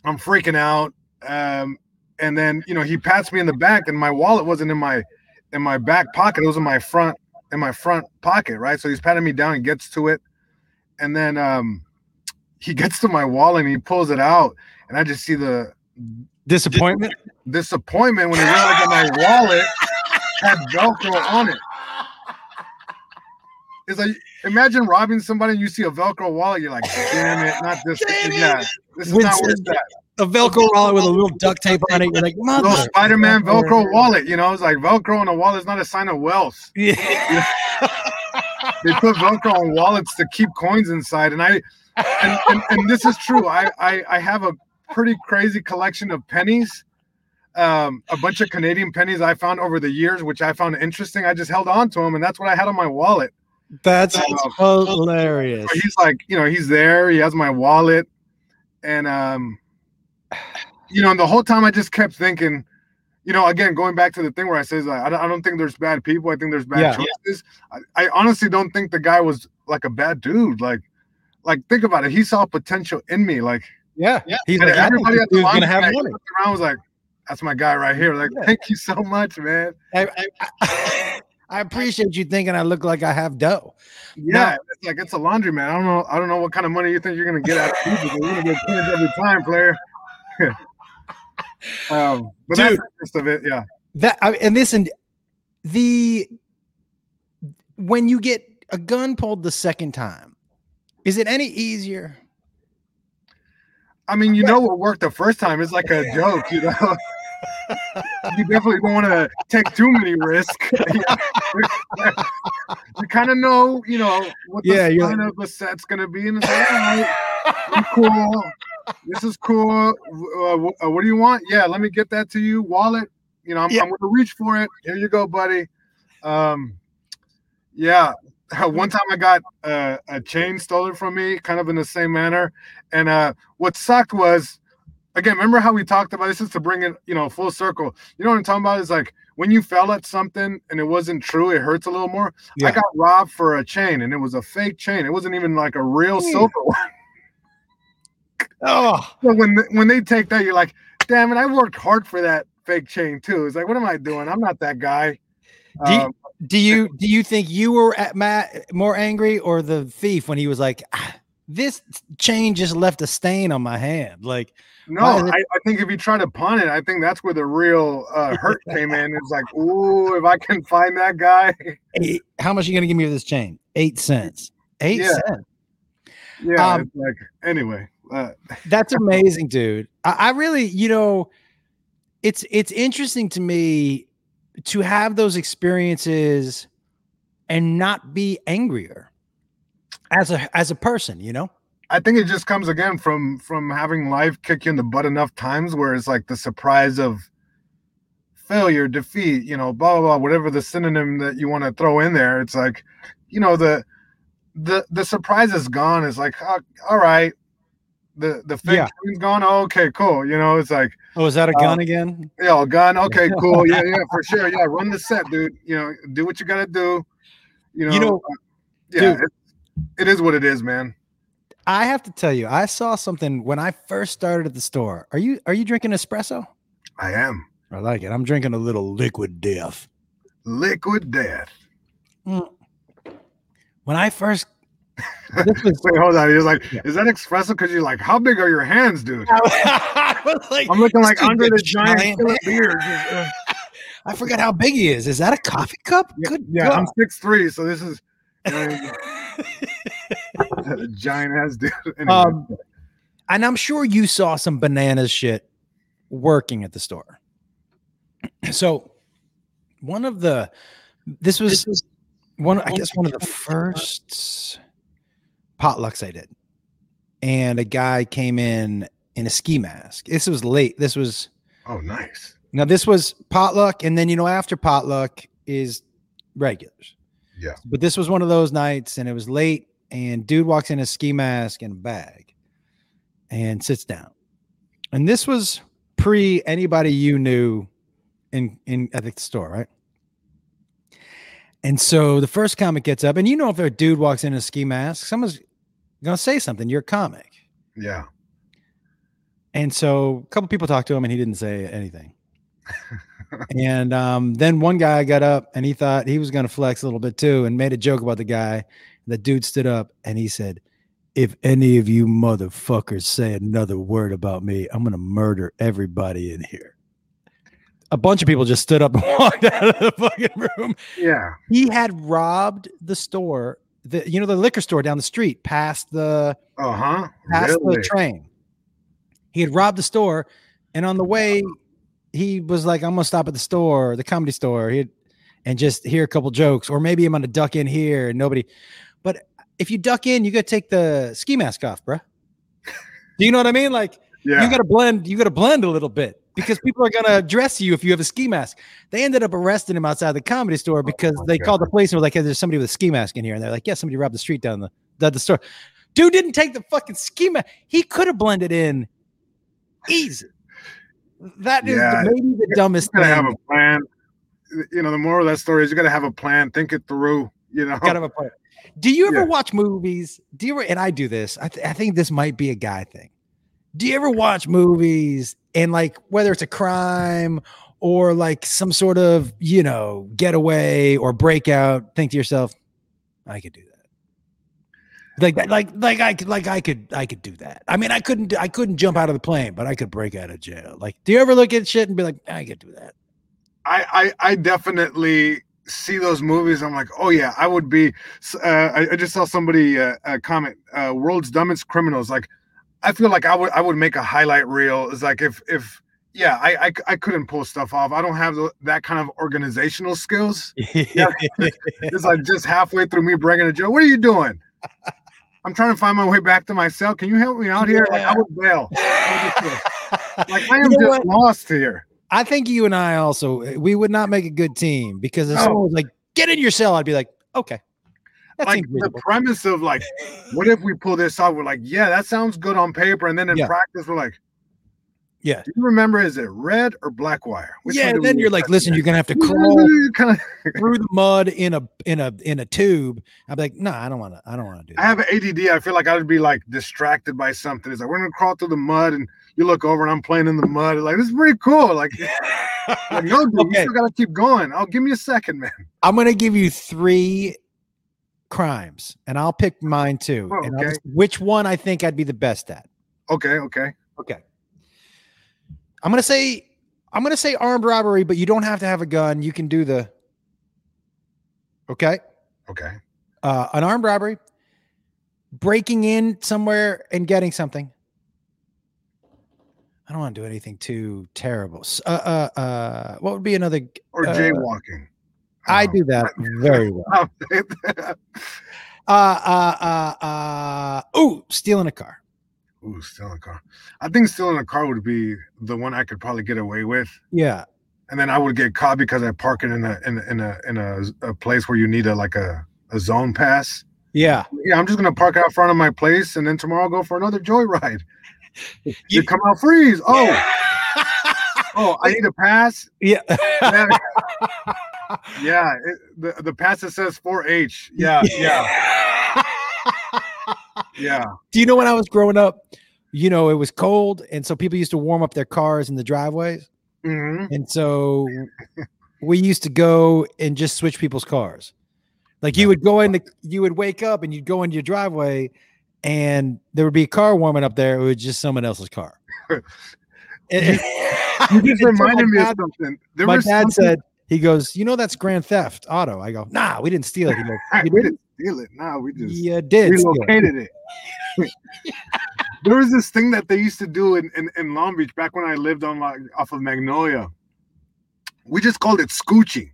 I'm freaking out. Um, and then you know, he pats me in the back, and my wallet wasn't in my in my back pocket. It was in my front in my front pocket, right? So he's patting me down and gets to it, and then um, he gets to my wallet and he pulls it out, and I just see the disappointment. Disappointment when he realized that my wallet had Velcro on it. It's like imagine robbing somebody and you see a Velcro wallet, you're like, damn it, not this. Yeah, this is not worth that. A Velcro wallet with a little duct tape on it. You're like, Mother. little Spider-Man Velcro wallet. You know, it's like Velcro on a wallet is not a sign of wealth. Yeah. they put Velcro on wallets to keep coins inside, and I, and, and, and this is true. I, I I have a pretty crazy collection of pennies. Um, a bunch of Canadian pennies I found over the years, which I found interesting. I just held on to them, and that's what I had on my wallet. That's uh, hilarious. He's like, you know, he's there. He has my wallet, and um, you know, and the whole time I just kept thinking, you know, again, going back to the thing where I says like, I don't, I don't think there's bad people. I think there's bad yeah. choices. I, I honestly don't think the guy was like a bad dude. Like, like think about it. He saw potential in me. Like, yeah, yeah. He's like, everybody at the gonna have money. Around was like, that's my guy right here. Like, yeah. thank you so much, man. I, I, I, appreciate you thinking I look like I have dough. Yeah, it's like it's a laundromat. I don't know. I don't know what kind of money you think you're gonna get out of people. You're gonna get points every time, player. um, but Dude, that's the of it. Yeah. That and listen, the when you get a gun pulled the second time, is it any easier? I mean, you know what worked the first time is like a joke, you know. you definitely don't want to take too many risks. you kind of know, you know, what the yeah, sign of the set's gonna be, and it's like, all right, I'm cool. This is cool. Uh, uh, what do you want? Yeah, let me get that to you. Wallet. You know, I'm, yeah. I'm gonna reach for it. Here you go, buddy. Um, yeah, one time I got uh, a chain stolen from me, kind of in the same manner. And uh, what sucked was, again, remember how we talked about this is to bring it, you know, full circle. You know what I'm talking about? Is like when you fell at something and it wasn't true, it hurts a little more. Yeah. I got robbed for a chain, and it was a fake chain. It wasn't even like a real silver one. oh, so when when they take that, you're like, damn it, I worked hard for that fake chain too. It's like, what am I doing? I'm not that guy. Do you, um, do you do you think you were at Matt more angry or the thief when he was like, ah, this chain just left a stain on my hand? Like, no, I, I, think if you try to pawn it, I think that's where the real uh, hurt came in. It's like, ooh, if I can find that guy. Eight, how much are you gonna give me for this chain? Eight cents. Eight yeah. cents. Yeah, um, like anyway. Uh, that's amazing, dude. I, I really, you know, it's it's interesting to me to have those experiences and not be angrier as a as a person, you know? I think it just comes again from from having life kick you in the butt enough times where it's like the surprise of failure, defeat, you know, blah blah blah, whatever the synonym that you want to throw in there. It's like, you know, the the the surprise is gone. It's like, oh, all right, the the fake yeah. gone. Oh, okay, cool. You know, it's like Oh, is that a gun uh, again? Yeah, a gun. Okay, cool. Yeah, yeah, for sure. Yeah, run the set, dude. You know, do what you gotta do. You know, you know uh, yeah, dude, it, it is what it is, man. I have to tell you, I saw something when I first started at the store. Are you are you drinking espresso? I am. I like it. I'm drinking a little liquid death. Liquid death. Mm. When I first was, Wait, hold on. He's like, yeah. is that expressive?" Because you're like, how big are your hands, dude? like, I'm looking like Andre the Giant, giant beard. Uh. I forgot how big he is. Is that a coffee cup? Yeah, Good. Yeah, God. I'm six three, so this is uh, giant ass dude. Anyway. Um, and I'm sure you saw some bananas shit working at the store. So one of the this was, this was one I guess one of the first potlucks I did. And a guy came in in a ski mask. This was late. This was oh nice. Now this was potluck, and then you know after potluck is regulars. Yeah. But this was one of those nights, and it was late, and dude walks in a ski mask and a bag, and sits down. And this was pre anybody you knew in in at the store, right? And so the first comic gets up, and you know if a dude walks in a ski mask, someone's gonna say something. You're a comic. Yeah. And so a couple people talked to him and he didn't say anything. and um, then one guy got up and he thought he was gonna flex a little bit too and made a joke about the guy. The dude stood up and he said, if any of you motherfuckers say another word about me, I'm gonna murder everybody in here. A bunch of people just stood up and walked out of the fucking room. Yeah. He had robbed the store, the you know, the liquor store down the street past the Uh-huh. past Really? the train. He had robbed the store, and on the way, he was like, "I'm gonna stop at the store, the comedy store, he and just hear a couple jokes, or maybe I'm gonna duck in here and nobody." But if you duck in, you gotta take the ski mask off, bruh. Do you know what I mean? Like Yeah. you gotta blend, you gotta blend a little bit because people are gonna address you if you have a ski mask. They ended up arresting him outside the comedy store oh, because my they called the God. police and were like, hey, "There's somebody with a ski mask in here," and they're like, "Yeah, somebody robbed the street down the down the store." Dude didn't take the fucking ski mask. He could have blended in easy. That is Yeah. maybe the dumbest you gotta have a plan. You know, the moral of that story is you gotta have a plan, think it through, you know. Gotta have a plan. Do you ever Yeah. watch movies? Do you ever? And I do this. I, th- I think this might be a guy thing. Do you ever watch movies and like whether it's a crime or like some sort of you know getaway or breakout? Think to yourself, I could do that. Like like like I could like I could I could do that. I mean, I couldn't I couldn't jump out of the plane, but I could break out of jail. Like, do you ever look at shit and be like, I could do that? I, I I definitely see those movies. I'm like, oh yeah, I would be. Uh, I, I just saw somebody uh, uh, comment, uh, "World's dumbest criminals." Like, I feel like I would I would make a highlight reel. It's like if if yeah, I I, I couldn't pull stuff off. I don't have the, that kind of organizational skills. It's like just halfway through me breaking a joke. What are you doing? I'm trying to find my way back to my cell. Can you help me out here? Like I would bail. Like I am You know just what? lost here. I think you and I also we would not make a good team because if No. Oh. someone was like, "Get in your cell," I'd be like, "Okay." That like the premise of like, what if we pull this off? We're like, yeah, that sounds good on paper, and then in Yeah. practice, we're like, Yeah. Do you remember? Is it red or black wire? Which yeah, do then you're like, "Listen, you're gonna have to crawl through the mud in a in a in a tube." I'd be like, "No, I don't want to. I don't want to do it. I that." have ADD. I feel like I would be like distracted by something. It's like we're gonna crawl through the mud, and you look over, and I'm playing in the mud. Like this is pretty cool. Like, like no, dude, you still gotta keep going. Oh, give me a second, man. I'm gonna give you three crimes, and I'll pick mine too. Oh, okay. which one I think I'd be the best at? Okay, okay. Okay. I'm gonna say I'm gonna say armed robbery, but you don't have to have a gun. You can do the. Okay. Okay. uh, an armed robbery, breaking in somewhere and getting something. I don't want to do anything too terrible. Uh, uh, uh, what would be another? Or Uh, jaywalking. I Oh. do that very well. Uh, uh, uh, uh, oh, stealing a car. Ooh, stealing a car. I think stealing a car would be the one I could probably get away with. Yeah, and then I would get caught because I park it in a in a in a, in a, a place where you need a like a, a zone pass. yeah. Yeah, I'm just gonna park out front of my place, and then tomorrow I'll go for another joyride. You- You come out freeze. Oh, oh, I need a pass. yeah. Yeah. It, the the pass that says 4H. Yeah, yeah, yeah. Do you know when I was growing up? You know, it was cold, and so people used to warm up their cars in the driveways. hmm And so we used to go and just switch people's cars. Like you would go in the you would wake up and you'd go into your driveway and there would be a car warming up there. It was just someone else's car. You just and so my reminded me of something. There my dad something- said, he goes, you know, that's grand theft auto. I go, nah, we didn't steal it. He goes, you we didn't? steal it. No, we just You did. steal it." relocated it. there was this thing that they used to do in, in, in Long Beach back when I lived on like off of Magnolia. We just called it scooching.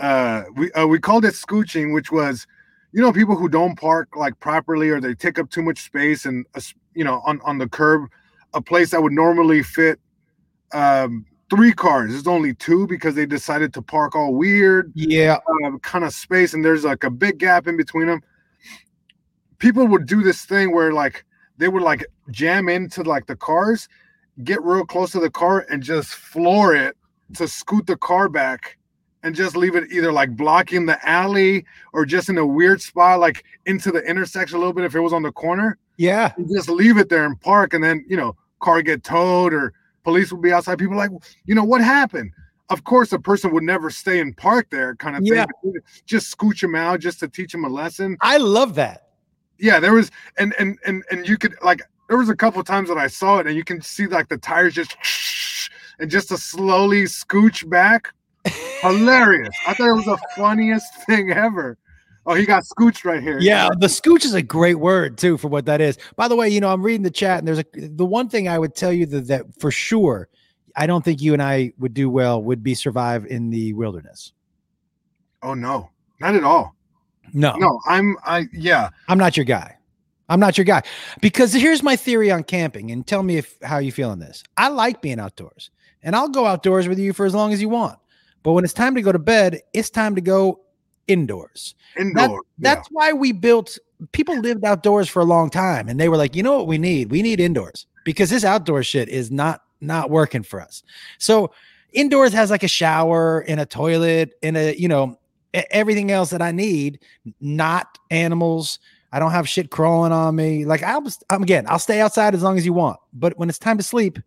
Uh, we uh, we called it scooching, which was, you know, people who don't park like properly or they take up too much space and uh, you know on on the curb, a place that would normally fit um, three cars. There's only two because they decided to park all weird Yeah. uh, kind of space and there's like a big gap in between them people would do this thing where like they would like jam into like the cars get real close to the car and just floor it to scoot the car back and just leave it either like blocking the alley or just in a weird spot like into the intersection a little bit if it was on the corner Yeah. just leave it there and park and then you know car get towed or police would be outside people like you know what happened of course a person would never stay and park there kind of thing just scooch them out just to teach them a lesson I love that. yeah, there was, and and and and you could like there was a couple times that I saw it, and you can see like the tires just and just to slowly scooch back. Hilarious! I thought it was the funniest thing ever. Oh, he got scooched right here. Yeah, the scooch is a great word too for what that is. By the way, you know, I'm reading the chat, and there's a the one thing I would tell you that, that for sure, I don't think you and I would do well would be survive in the wilderness. Oh no, not at all. No, no, I'm I yeah. I'm not your guy. I'm not your guy because here's my theory on camping, and tell me if how you feel on this. I like being outdoors, and I'll go outdoors with you for as long as you want. But when it's time to go to bed, it's time to go indoors. Indoors. That, that's why we built. People lived outdoors for a long time, and they were like, you know what we need? We need indoors because this outdoor shit is not not working for us. So indoors has like a shower and a toilet and a you know everything else that I need, not animals. I don't have shit crawling on me. Like I'll, I'm again, I'll stay outside as long as you want, but when it's time to sleep,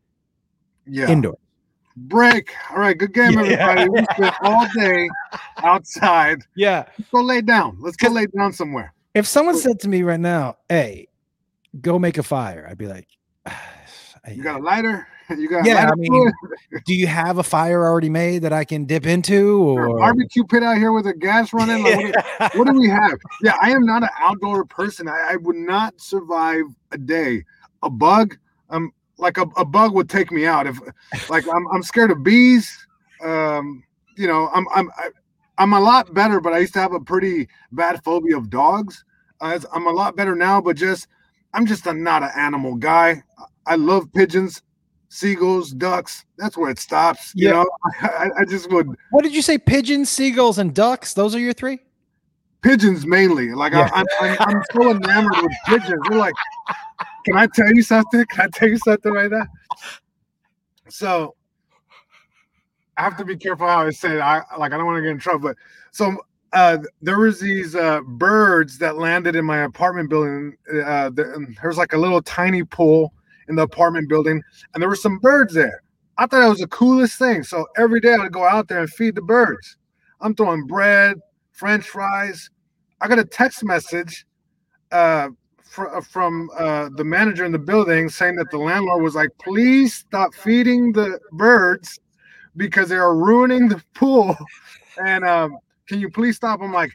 yeah, indoor. Break. All right, good game, everybody. we spent all day outside. Yeah, Let's go lay down. Let's go lay down somewhere. If someone said to me right now, "Hey, go make a fire," I'd be like, "You got a lighter? You got yeah, I mean, do you have a fire already made that I can dip into or barbecue pit out here with a gas running? Like, what, what, do we have? Yeah, I am not an outdoor person. I, I would not survive a day. A bug, um, like a, a bug would take me out. If like I'm I'm scared of bees. Um, you know, I'm I'm I, am i am a lot better, but I used to have a pretty bad phobia of dogs. Uh, I'm a lot better now, but just I'm just a, not an animal guy. I love pigeons seagulls, ducks. That's where it stops. You know, I, I, just would. What did you say? Pigeons, seagulls, and ducks. Those are your three. Pigeons mainly. Like yeah. I, I'm, I'm, so enamored with pigeons. They're like, can I tell you something? Can I tell you something right now? So I have to be careful how I say it. I like I don't want to get in trouble, but so uh, there was these uh, birds that landed in my apartment building. Uh, there, there's like a little tiny pool in the apartment building, and there were some birds there. I thought it was the coolest thing. So every day I'd go out there and feed the birds. I'm throwing bread, French fries. I got a text message uh, fr- uh, from uh, the manager in the building saying that the landlord was like, "Please stop feeding the birds because they are ruining the pool." And um, can you please stop? I'm like,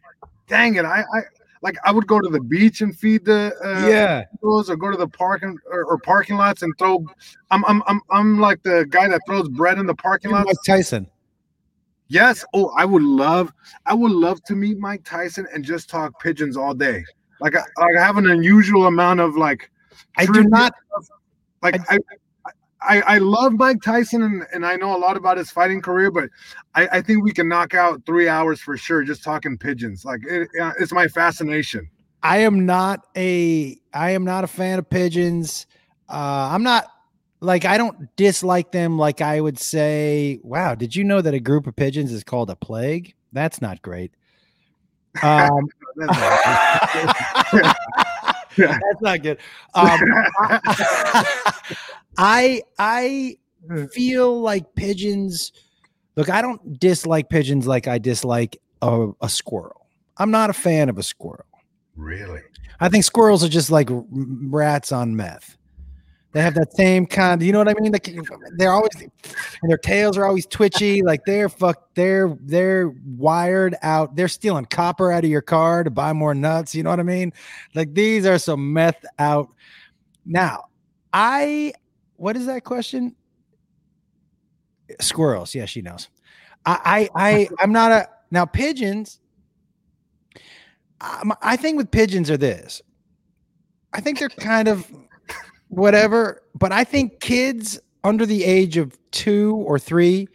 "Dang it! I, I like I would go to the beach and feed the uh, yeah or go to the parking or, or, parking lots and throw. I'm I'm I'm I'm like the guy that throws bread in the parking lot. Mike Tyson. Yes. Oh, I would love I would love to meet Mike Tyson and just talk pigeons all day. Like I, like I have an unusual amount of like. I do not. Like I, I I, I love Mike Tyson and, and I know a lot about his fighting career, but I, I think we can knock out three hours for sure just talking pigeons. Like it, it's my fascination. I am not a I am not a fan of pigeons. Uh, I'm not like I don't dislike them. Like I would say, wow, did you know that a group of pigeons is called a plague? That's not great. Um, That's not good. Um, I I feel like pigeons. Look, I don't dislike pigeons like I dislike a, a squirrel. I'm not a fan of a squirrel. Really? I think squirrels are just like rats on meth. They have that same kind. You know what I mean? They're always their tails are always twitchy. Like they're fuck. They're they're wired out. They're stealing copper out of your car to buy more nuts. You know what I mean? Like these are some meth out. Now, I what is that question? Squirrels. Yeah, she knows. I I, I I'm not a now pigeons. I, I think with pigeons are this. I think they're kind of whatever. But I think kids under the age of two or three,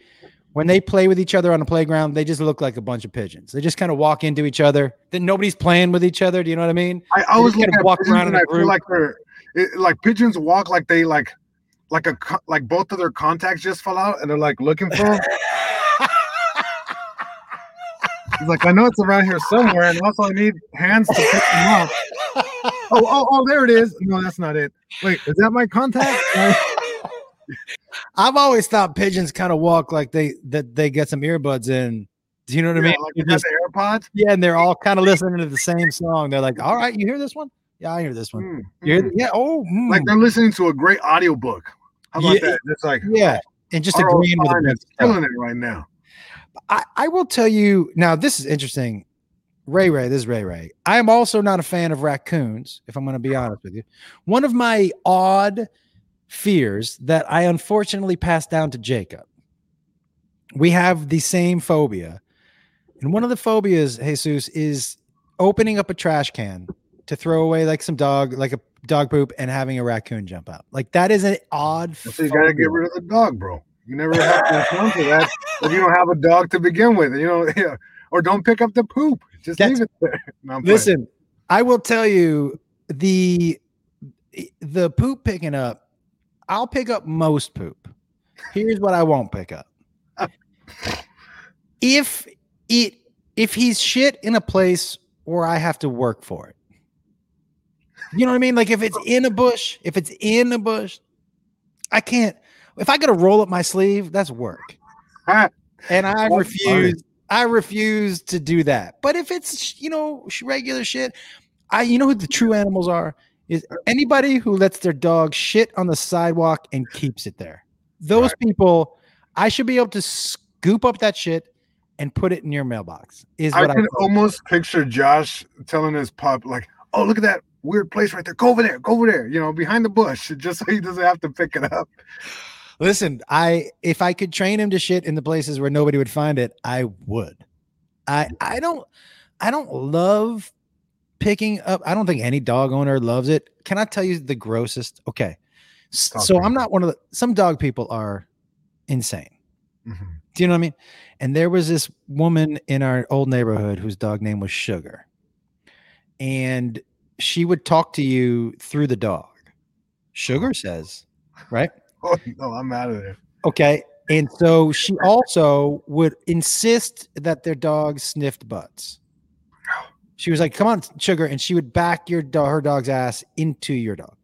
when they play with each other on the playground, they just look like a bunch of pigeons. They just kind of walk into each other. Then nobody's playing with each other. Do you know what I mean? I always kind of walk around in a group. like they're it, like pigeons walk like they like like a like both of their contacts just fell out and they're like looking for them. He's like, I know it's around here somewhere, and also I need hands to pick them up. oh, oh, oh, there it is. No, that's not it. Wait, is that my contact? I've always thought pigeons kind of walk like they that they get some earbuds in. Do you know what yeah, I mean? Like just, AirPods. Yeah, and they're all kind of listening to the same song. They're like, "All right, you hear this one? Yeah, I hear this one. Mm, mm. Yeah. Oh, mm. like they're listening to a great audiobook. How about yeah, that? It's like yeah, and just agreeing with the killing it right now. I, I will tell you now. This is interesting. Ray Ray, this is Ray Ray. I am also not a fan of raccoons, if I'm going to be honest with you. One of my odd fears that I unfortunately passed down to Jacob. We have the same phobia. And one of the phobias, Jesus, is opening up a trash can to throw away like some dog, like a dog poop, and having a raccoon jump out. Like that is an odd. So you got to get rid of the dog, bro. You never have to account for that if you don't have a dog to begin with. You know, yeah. or don't pick up the poop. Just That's, leave it there. No, listen, I will tell you the the poop picking up. I'll pick up most poop. Here's what I won't pick up. if it if he's shit in a place where I have to work for it. You know what I mean? Like if it's in a bush, if it's in a bush, I can't. If I got to roll up my sleeve, that's work. and I refuse. I refuse to do that. But if it's you know regular shit, I you know who the true animals are is anybody who lets their dog shit on the sidewalk and keeps it there. Those right. people, I should be able to scoop up that shit and put it in your mailbox. Is I can I almost picture Josh telling his pup like, "Oh, look at that weird place right there. Go over there. Go over there. You know, behind the bush, just so he doesn't have to pick it up." Listen, I if I could train him to shit in the places where nobody would find it, I would. I I don't I don't love picking up. I don't think any dog owner loves it. Can I tell you the grossest? Okay. So I'm not one of the some dog people are insane. Mm-hmm. Do you know what I mean? And there was this woman in our old neighborhood whose dog name was Sugar. And she would talk to you through the dog. Sugar says, right? Oh no, I'm out of there. Okay. And so she also would insist that their dog sniffed butts. She was like, "Come on, sugar," and she would back your dog, her dog's ass into your dog.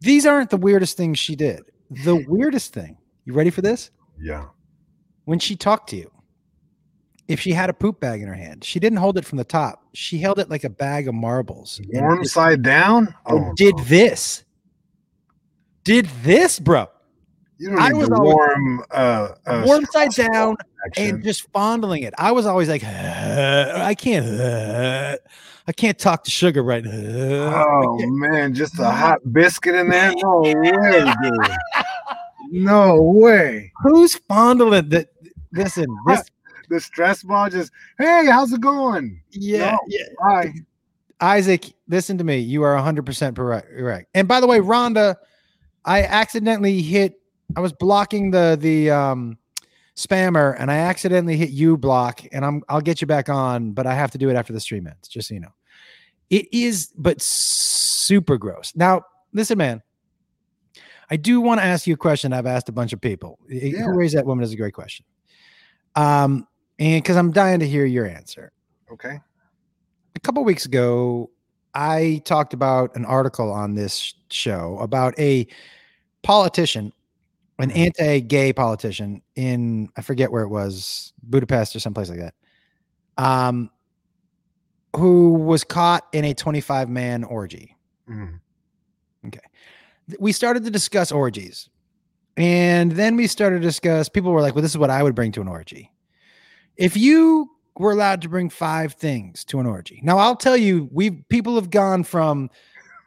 These aren't the weirdest things she did. The weirdest thing. You ready for this? Yeah. When she talked to you, if she had a poop bag in her hand, she didn't hold it from the top. She held it like a bag of marbles. Warm side down. Oh, did no. this? Did this, bro? You don't I was warm, uh, uh, warm side down action. and just fondling it. I was always like, I can't, I can't talk to sugar right now. Oh man, just a hot biscuit in there? No way, dude. No way. Who's fondling that? Listen, this the stress ball just, hey, how's it going? Yeah, no, yeah. Hi. Isaac, listen to me. You are 100% correct. And by the way, Rhonda, I accidentally hit I was blocking the the um spammer and I accidentally hit you block and I'm I'll get you back on, but I have to do it after the stream ends, just so you know. It is but super gross. Now, listen, man. I do want to ask you a question I've asked a bunch of people. Yeah. Who raised that woman is a great question. Um, and because I'm dying to hear your answer. Okay. A couple weeks ago, I talked about an article on this show about a politician an mm-hmm. anti-gay politician in I forget where it was, Budapest or someplace like that. Um, who was caught in a 25 man orgy. Mm. Okay. We started to discuss orgies. And then we started to discuss people were like, well, this is what I would bring to an orgy. If you were allowed to bring five things to an orgy. Now I'll tell you, we people have gone from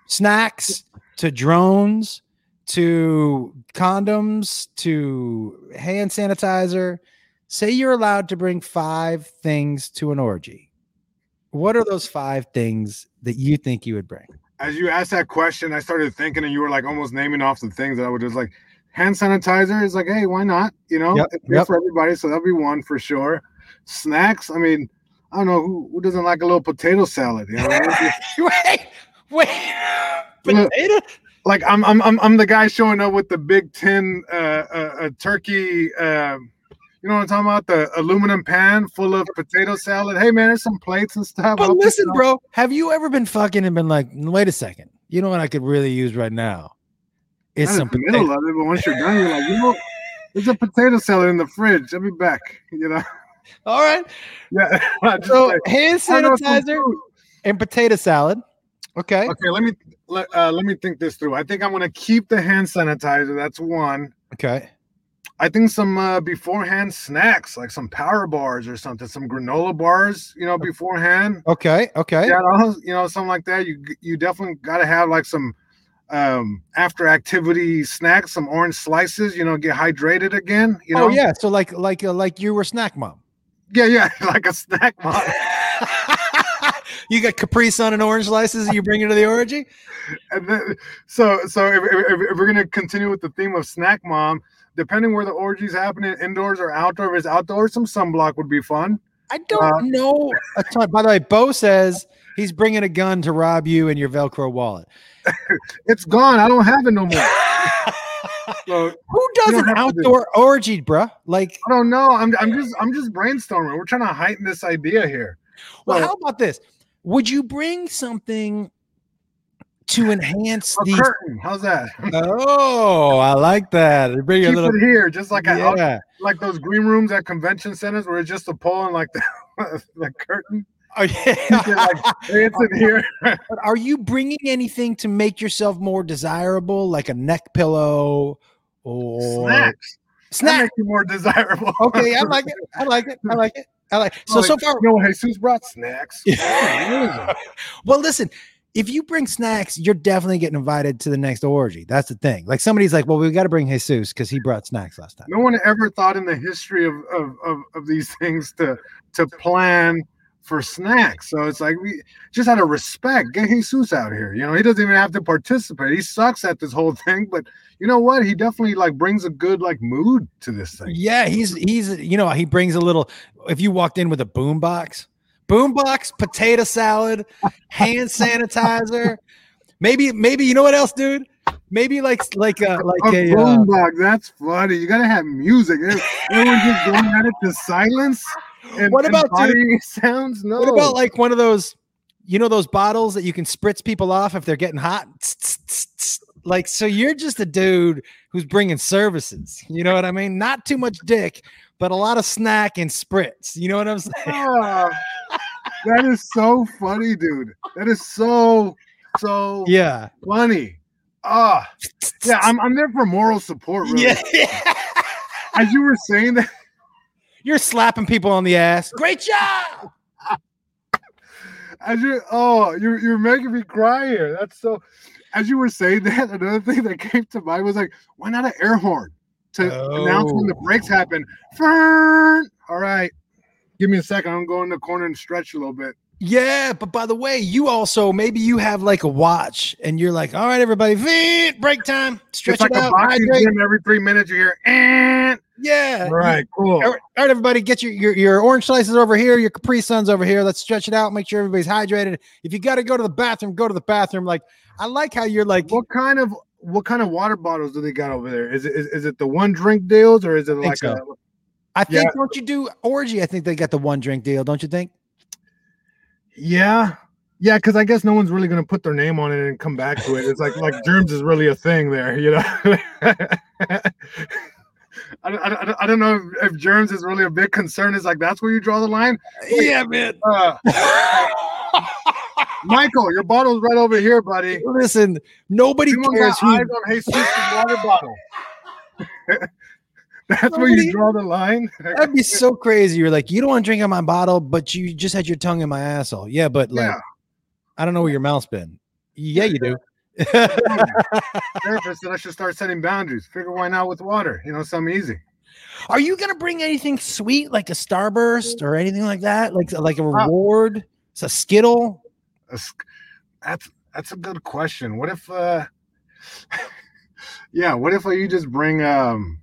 snacks to drones to condoms to hand sanitizer. Say you're allowed to bring five things to an orgy. What are those five things that you think you would bring? As you asked that question, I started thinking, and you were like almost naming off the things that I would just like. Hand sanitizer is like, hey, why not? You know, yep, it's yep. for everybody, so that'll be one for sure. Snacks, I mean, I don't know who, who doesn't like a little potato salad. You know, wait, wait, potato like I'm I'm I'm I'm the guy showing up with the big tin uh, uh, uh turkey. Uh, you know what I'm talking about? The aluminum pan full of potato salad. Hey man, there's some plates and stuff. But I'll listen, bro, have you ever been fucking and been like, wait a second, you know what I could really use right now? It's some the middle of it, but once you're done, you're like, you know, there's a potato salad in the fridge. I'll be back. You know. All right. Yeah. so hand sanitizer and potato salad. Okay. Okay, let me let, uh, let me think this through. I think I'm gonna keep the hand sanitizer. That's one. Okay. I think some uh, beforehand snacks, like some power bars or something, some granola bars, you know, beforehand. Okay. Okay. Yeah, you know, something like that. You you definitely got to have like some um after activity snacks, some orange slices. You know, get hydrated again. You know. oh yeah. So like like uh, like you were snack mom. yeah, yeah, like a snack mom. you got Capri Sun and orange slices that you bring into the orgy. and then, so so if, if, if we're gonna continue with the theme of snack mom, depending where the orgy's happening, indoors or outdoor, if it's outdoors, some sunblock would be fun. I don't Uh, know a ton. By the way, Bo says he's bringing a gun to rob you and your Velcro wallet. It's gone. I don't have it no more. So Who does an don't have to do- outdoor orgy, bruh? Like, I don't know. I'm I'm just I'm just brainstorming. We're trying to heighten this idea here. well, So- how about this? Would you bring something to enhance A the? curtain. How's that? Oh, I like that. Bring a Keep little. it here, just like a, Yeah. like those green rooms at convention centers where it's just a pole and like the, the curtain. Oh, yeah. like, hey, it's in here. But are you bringing anything to make yourself more desirable, like a neck pillow or Snacks. That Snack. makes you more desirable. Okay, I like it. I like it. I like it. I like. So Like, so far, No, Jesus brought snacks. well, listen. If you bring snacks, you're definitely getting invited to the next orgy. That's the thing. Like somebody's like, "Well, we got to bring Jesus because he brought snacks last time." no one ever thought in the history of, of, of, of these things to to plan for snacks. So it's like we just out of respect, get Jesus out here. You know, he doesn't even have to participate. He sucks at this whole thing, but you know what? He definitely like brings a good like mood to this thing. Yeah, he's he's you know he brings a little. If you walked in with a boom box, boom box, potato salad, hand sanitizer, maybe maybe you know what else, dude? Maybe like like a like A a. Uh, boombox, that's funny. You gotta have music. Everyone just going at it to silence. And, What about, dude? sounds? No. What about like one of those, you know, those bottles that you can spritz people off if they're getting hot? Like, so you're just a dude who's bringing services. You know what I mean? Not too much dick, but a lot of snack and spritz. You know what I'm saying? That is so funny, dude. That is so so Yeah. funny. Ah, yeah, I'm I'm there for moral support. Really. Yeah. As you were saying that, You're slapping people on the ass. Great job. as you oh, you're you're making me cry here. That's so. As you were saying that, another thing that came to mind was like, why not an air horn to announce when the oh. brakes happen? Fern. All right, give me a second. I'm going to the corner and stretch a little bit. Yeah, but by the way, you also maybe you have like a watch and you're like, all right, everybody, "Veet, break time, stretch It's like it a out, boxing hydrate." gym. Every three minutes, you hear, and Yeah. all right, cool. All right, everybody, get your, your your orange slices over here, your Capri Suns over here. Let's stretch it out. Make sure everybody's hydrated. If you got to go to the bathroom, go to the bathroom. Like I like how you're like, What kind of what kind of water bottles do they got over there? Is it is, is it the one drink deals or is it like so. a I think yeah. don't you do orgy? I think they got the one drink deal, don't you think? yeah yeah? Because I guess no one's really gonna put their name on it and come back to it. It's like like germs is really a thing there, you know. I, don't- I, don't- I don't know if, if germs is really a big concern. It's like that's where you draw the line. Yeah, man. Uh, Michael, your bottle's right over here, buddy. Listen, nobody cares got eyes who. on Jesus' water bottle. That's where you draw the line. That'd be so crazy. You're like, you don't want to drink out my bottle, but you just had your tongue in my asshole. Yeah, but like, Yeah. I don't know where your mouth's been. Yeah, you do. Therapist said I should start setting boundaries. Figure why not with water? You know, something easy. Are you gonna bring anything sweet like a starburst or anything like that? Like like a reward? It's a skittle. That's that's, that's a good question. What if uh yeah, what if uh, you just bring um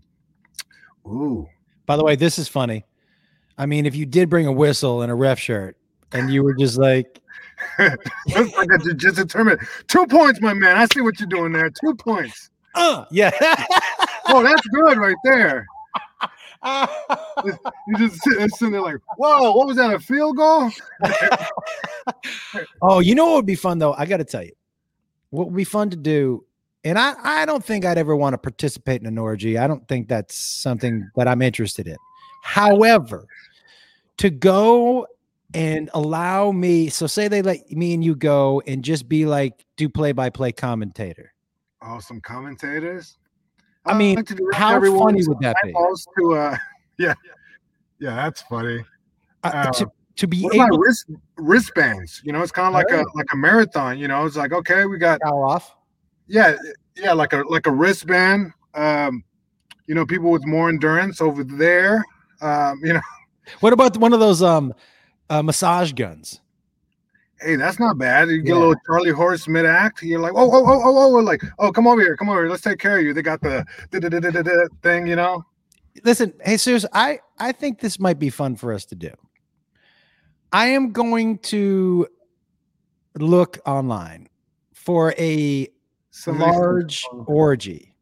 ooh By the way, this is funny. I mean, if you did bring a whistle and a ref shirt and you were just like, Like a jiu-jitsu tournament. Two points, my man. I see what you're doing there. Two points. uh, yeah. Oh, that's good right there. You just sit, sitting there like, whoa, what was that? A field goal? oh, you know what would be fun though? I got to tell you, what would be fun to do. And I, I don't think I'd ever want to participate in an orgy. I don't think that's something that I'm interested in. However, to go and allow me. So say they let me and you go and just be like do play by play commentator. Oh, some commentators. I mean, like how funny would that be? To, uh, yeah, yeah, that's funny. Uh, uh, to, to be able wrist, wristbands, you know, it's kind of like a like a marathon. You know, it's like okay, we got off. Yeah, yeah, like a like a wristband. Um, you know, people with more endurance over there. Um, you know, what about one of those um uh, massage guns? Hey, that's not bad. You get yeah. a little Charlie Horse mid act. You're like, oh, oh, oh, oh, oh, like, oh, come over here, come over here. Let's take care of you. They got the thing, you know. Listen, hey, serious. I I think this might be fun for us to do. I am going to look online for a large orgy.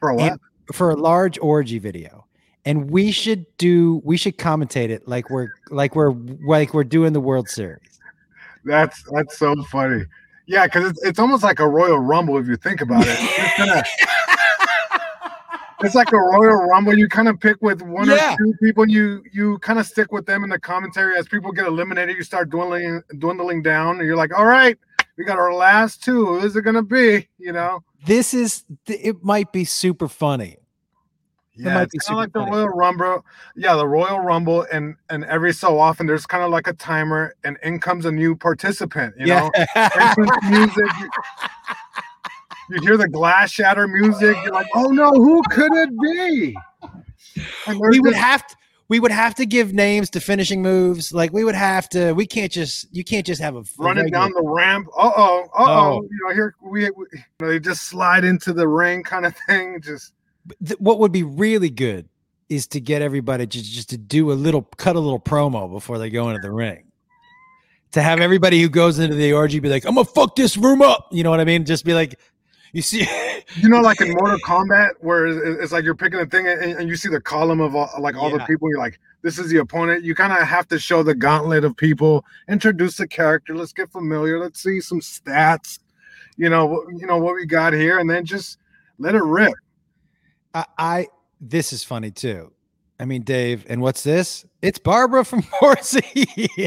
For what? For a large orgy video and we should do we should commentate it like we're like we're like we're doing the World Series. That's that's so funny. Yeah, because it's, it's almost like a Royal Rumble if you think about it. It's, kinda, it's like a Royal Rumble. You kind of pick with one yeah. or two people, and you you kind of stick with them in the commentary. As people get eliminated, you start dwindling dwindling down, and you're like, all right, we got our last two. Who is it gonna be? You know, this is it. Might be super funny yeah, it's kind of like funny. the Royal Rumble. Yeah, the Royal Rumble, and and every so often there's kind of like a timer, and in comes a new participant. You know, music. You, you hear the glass shatter music. You're like, oh no, who could it be? we would have to. We would have to give names to finishing moves. Like we would have to. We can't just. You can't just have a running down the ramp. Uh oh. Uh oh. You know, here we, we you know, they just slide into the ring, kind of thing. Just th- what would be really good is to get everybody just, just to do a little cut a little promo before they go into the ring. To have everybody who goes into the orgy be like, I'm gonna fuck this room up. You know what I mean? Just be like, you see, you know, like in Mortal Kombat, where it's like you're picking a thing and, and you see the column of all, like all yeah. the people. You're like, this is the opponent. You kind of have to show the gauntlet of people, introduce the character. Let's get familiar. Let's see some stats. You know, you know what we got here, and then just let it rip. I, I this is funny too. I mean, Dave, and what's this? It's Barbara from Horsey.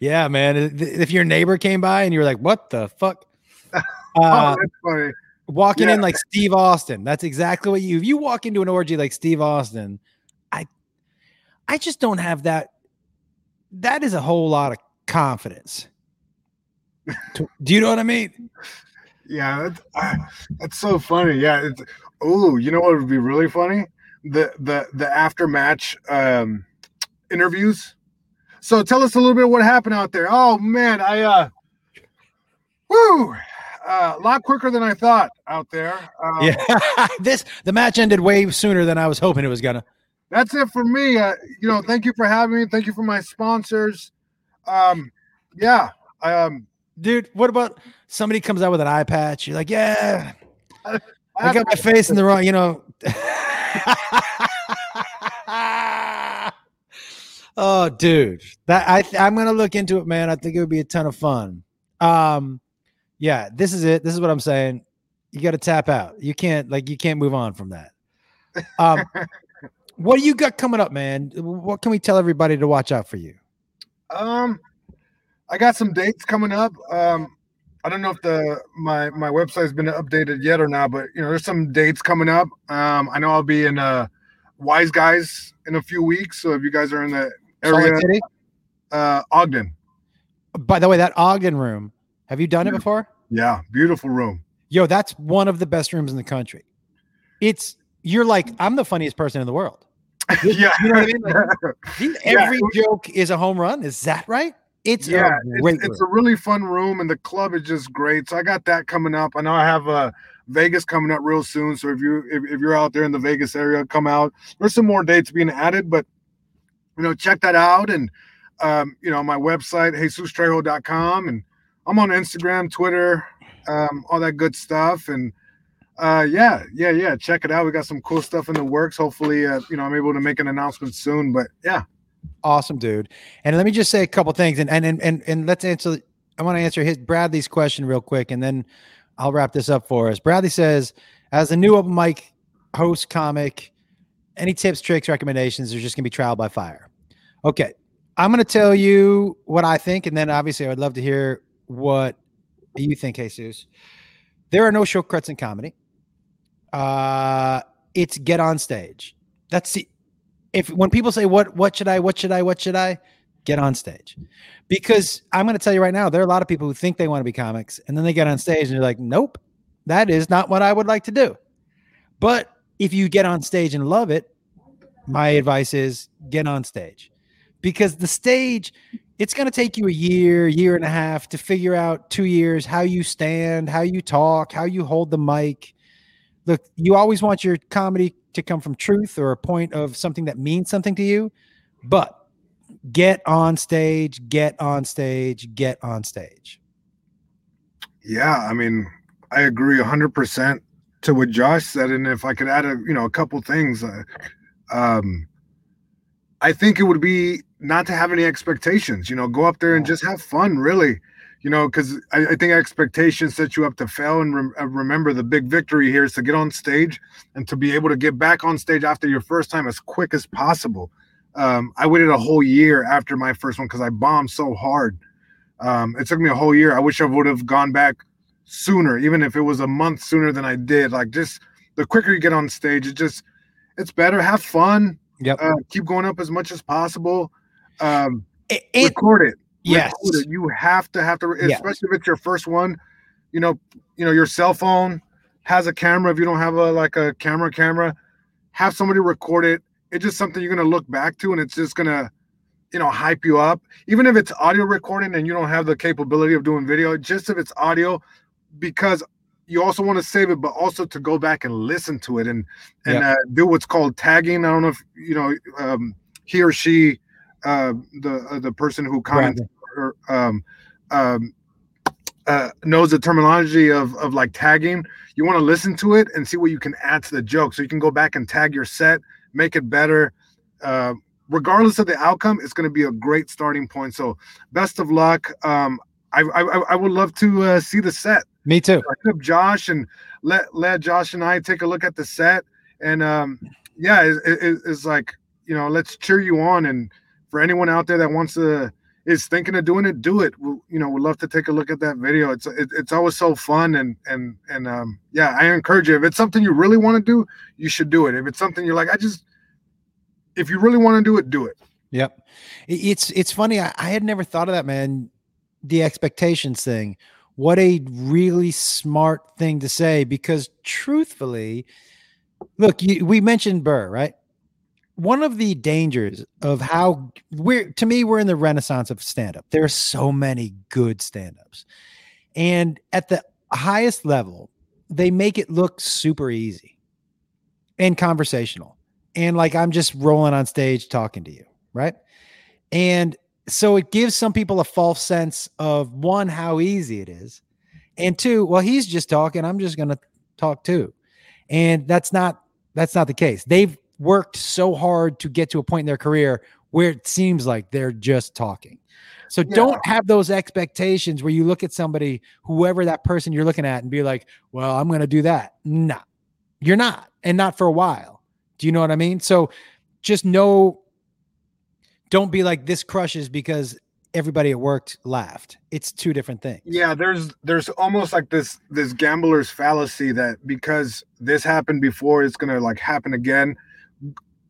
yeah, man. If your neighbor came by and you were like, "What the fuck?" Oh, uh, oh, funny. Walking yeah. in like Steve Austin. That's exactly what you. If you walk into an orgy like Steve Austin, I, I just don't have that. That is a whole lot of confidence. Do you know what I mean? Yeah, that's, uh, that's so funny. Yeah, it's, Oh, you know what would be really funny? The the the after match um interviews. So tell us a little bit what happened out there. Oh man, I uh woo uh, a lot quicker than I thought out there. Um, yeah, this the match ended way sooner than I was hoping it was gonna. That's it for me. Uh, you know, thank you for having me. Thank you for my sponsors. Um, yeah, um, dude. What about somebody comes out with an eye patch? You're like, yeah, I got my face in the wrong, you know. oh, dude, that I I'm gonna look into it, man. I think it would be a ton of fun. Um, yeah, this is it. This is what I'm saying. You got to tap out. You can't like you can't move on from that. Um, what do you got coming up, man? What can we tell everybody to watch out for you? Um, I got some dates coming up. Um, I don't know if the my my website has been updated yet or not, but you know, there's some dates coming up. Um, I know I'll be in uh, Wise Guys in a few weeks. So if you guys are in the area, uh, Ogden. By the way, that Ogden room, have you done it before? Yeah, beautiful room. Yo, that's one of the best rooms in the country. It's you're like I'm the funniest person in the world. yeah, you know what I mean. Like, every yeah. joke is a home run. Is that right? It's yeah, it's, it's, a really fun room, and the club is just great. So I got that coming up. I know I have a. Vegas coming up real soon. So if you if, if you're out there in the Vegas area, come out. There's some more dates being added, but you know, check that out. And um, you know, my website, JesusTrejo.com, and I'm on Instagram, Twitter, um, all that good stuff. And uh, yeah, yeah, yeah. Check it out. We got some cool stuff in the works. Hopefully, uh, you know, I'm able to make an announcement soon. But yeah, awesome dude. And let me just say a couple things, and and and and let's answer. I want to answer his Bradley's question real quick, and then I'll wrap this up for us. Bradley says, as a new open mic host, comic, any tips, tricks, recommendations? There's just gonna be trial by fire. Okay, I'm to tell you what I think, and then obviously I would love to hear what you think, Jesus. There are no shortcuts in comedy. Uh, it's get on stage. That's the if when people say what what should I what should I what should I get on stage because I'm going to tell you right now there are a lot of people who think they want to be comics and then they get on stage and they're like nope that is not what I would like to do. But if you get on stage and love it, my advice is get on stage because the stage it's going to take you a year, year and a half to figure out 2 years how you stand, how you talk, how you hold the mic. Look, you always want your comedy to come from truth or a point of something that means something to you, but get on stage, get on stage, get on stage. Yeah, I mean, I agree 100% to what Josh said and if I could add a, you know, a couple things uh, um I think it would be not to have any expectations, you know, go up there and just have fun, really you know, because I, I, think expectations set you up to fail. And re- uh, remember, the big victory here is to get on stage and to be able to get back on stage after your first time as quick as possible. Um, I waited a whole year after my first one because I bombed so hard. Um, it took me a whole year. I wish I would have gone back sooner, even if it was a month sooner than I did. Like, just the quicker you get on stage, it just it's better. Have fun. Yep. Uh, keep going up as much as possible. Um, it, it, record it Yes, you have to have to, especially yes. if it's your first one. You know, you know your cell phone has a camera. If you don't have a like a camera, camera, have somebody record it. It's just something you're gonna look back to, and it's just gonna, you know, hype you up. Even if it's audio recording and you don't have the capability of doing video, just if it's audio, because you also want to save it, but also to go back and listen to it and and yep. uh, do what's called tagging. I don't know if you know um, he or she uh, the uh, the person who comments or, um, um, uh, knows the terminology of of like tagging. You want to listen to it and see what you can add to the joke, so you can go back and tag your set, make it better. Uh, regardless of the outcome, it's going to be a great starting point. So, best of luck. Um, I, I, I would love to uh, see the set. Me too. up Josh and let let Josh and I take a look at the set. And um, yeah, it, it, it's like you know, let's cheer you on and for anyone out there that wants to is thinking of doing it, do it. we you know, we'd love to take a look at that video. It's it, it's always so fun and and and um yeah, I encourage you. If it's something you really want to do, you should do it. If it's something you're like, I just if you really want to do it, do it. Yep. It's it's funny. I, I had never thought of that, man. The expectations thing. What a really smart thing to say because truthfully, look, you, we mentioned Burr, right? One of the dangers of how we're to me we're in the renaissance of stand up there are so many good stand-ups. And at the highest level they make it look super easy and conversational. And like i'm just rolling on stage talking to you right? And so it gives some people a false sense of one how easy it is and two well he's just talking i'm just going to talk too. And that's not that's not the case. They've worked so hard to get to a point in their career where it seems like they're just talking. So yeah. don't have those expectations where you look at somebody, whoever that person you're looking at, and be like, well, I'm going to do that. No, you're not, and not for a while. Do you know what I mean? So just know, don't be like this crushes because everybody at work laughed. It's two different things. Yeah, there's there's almost like this this gambler's fallacy that because this happened before, it's gonna like happen again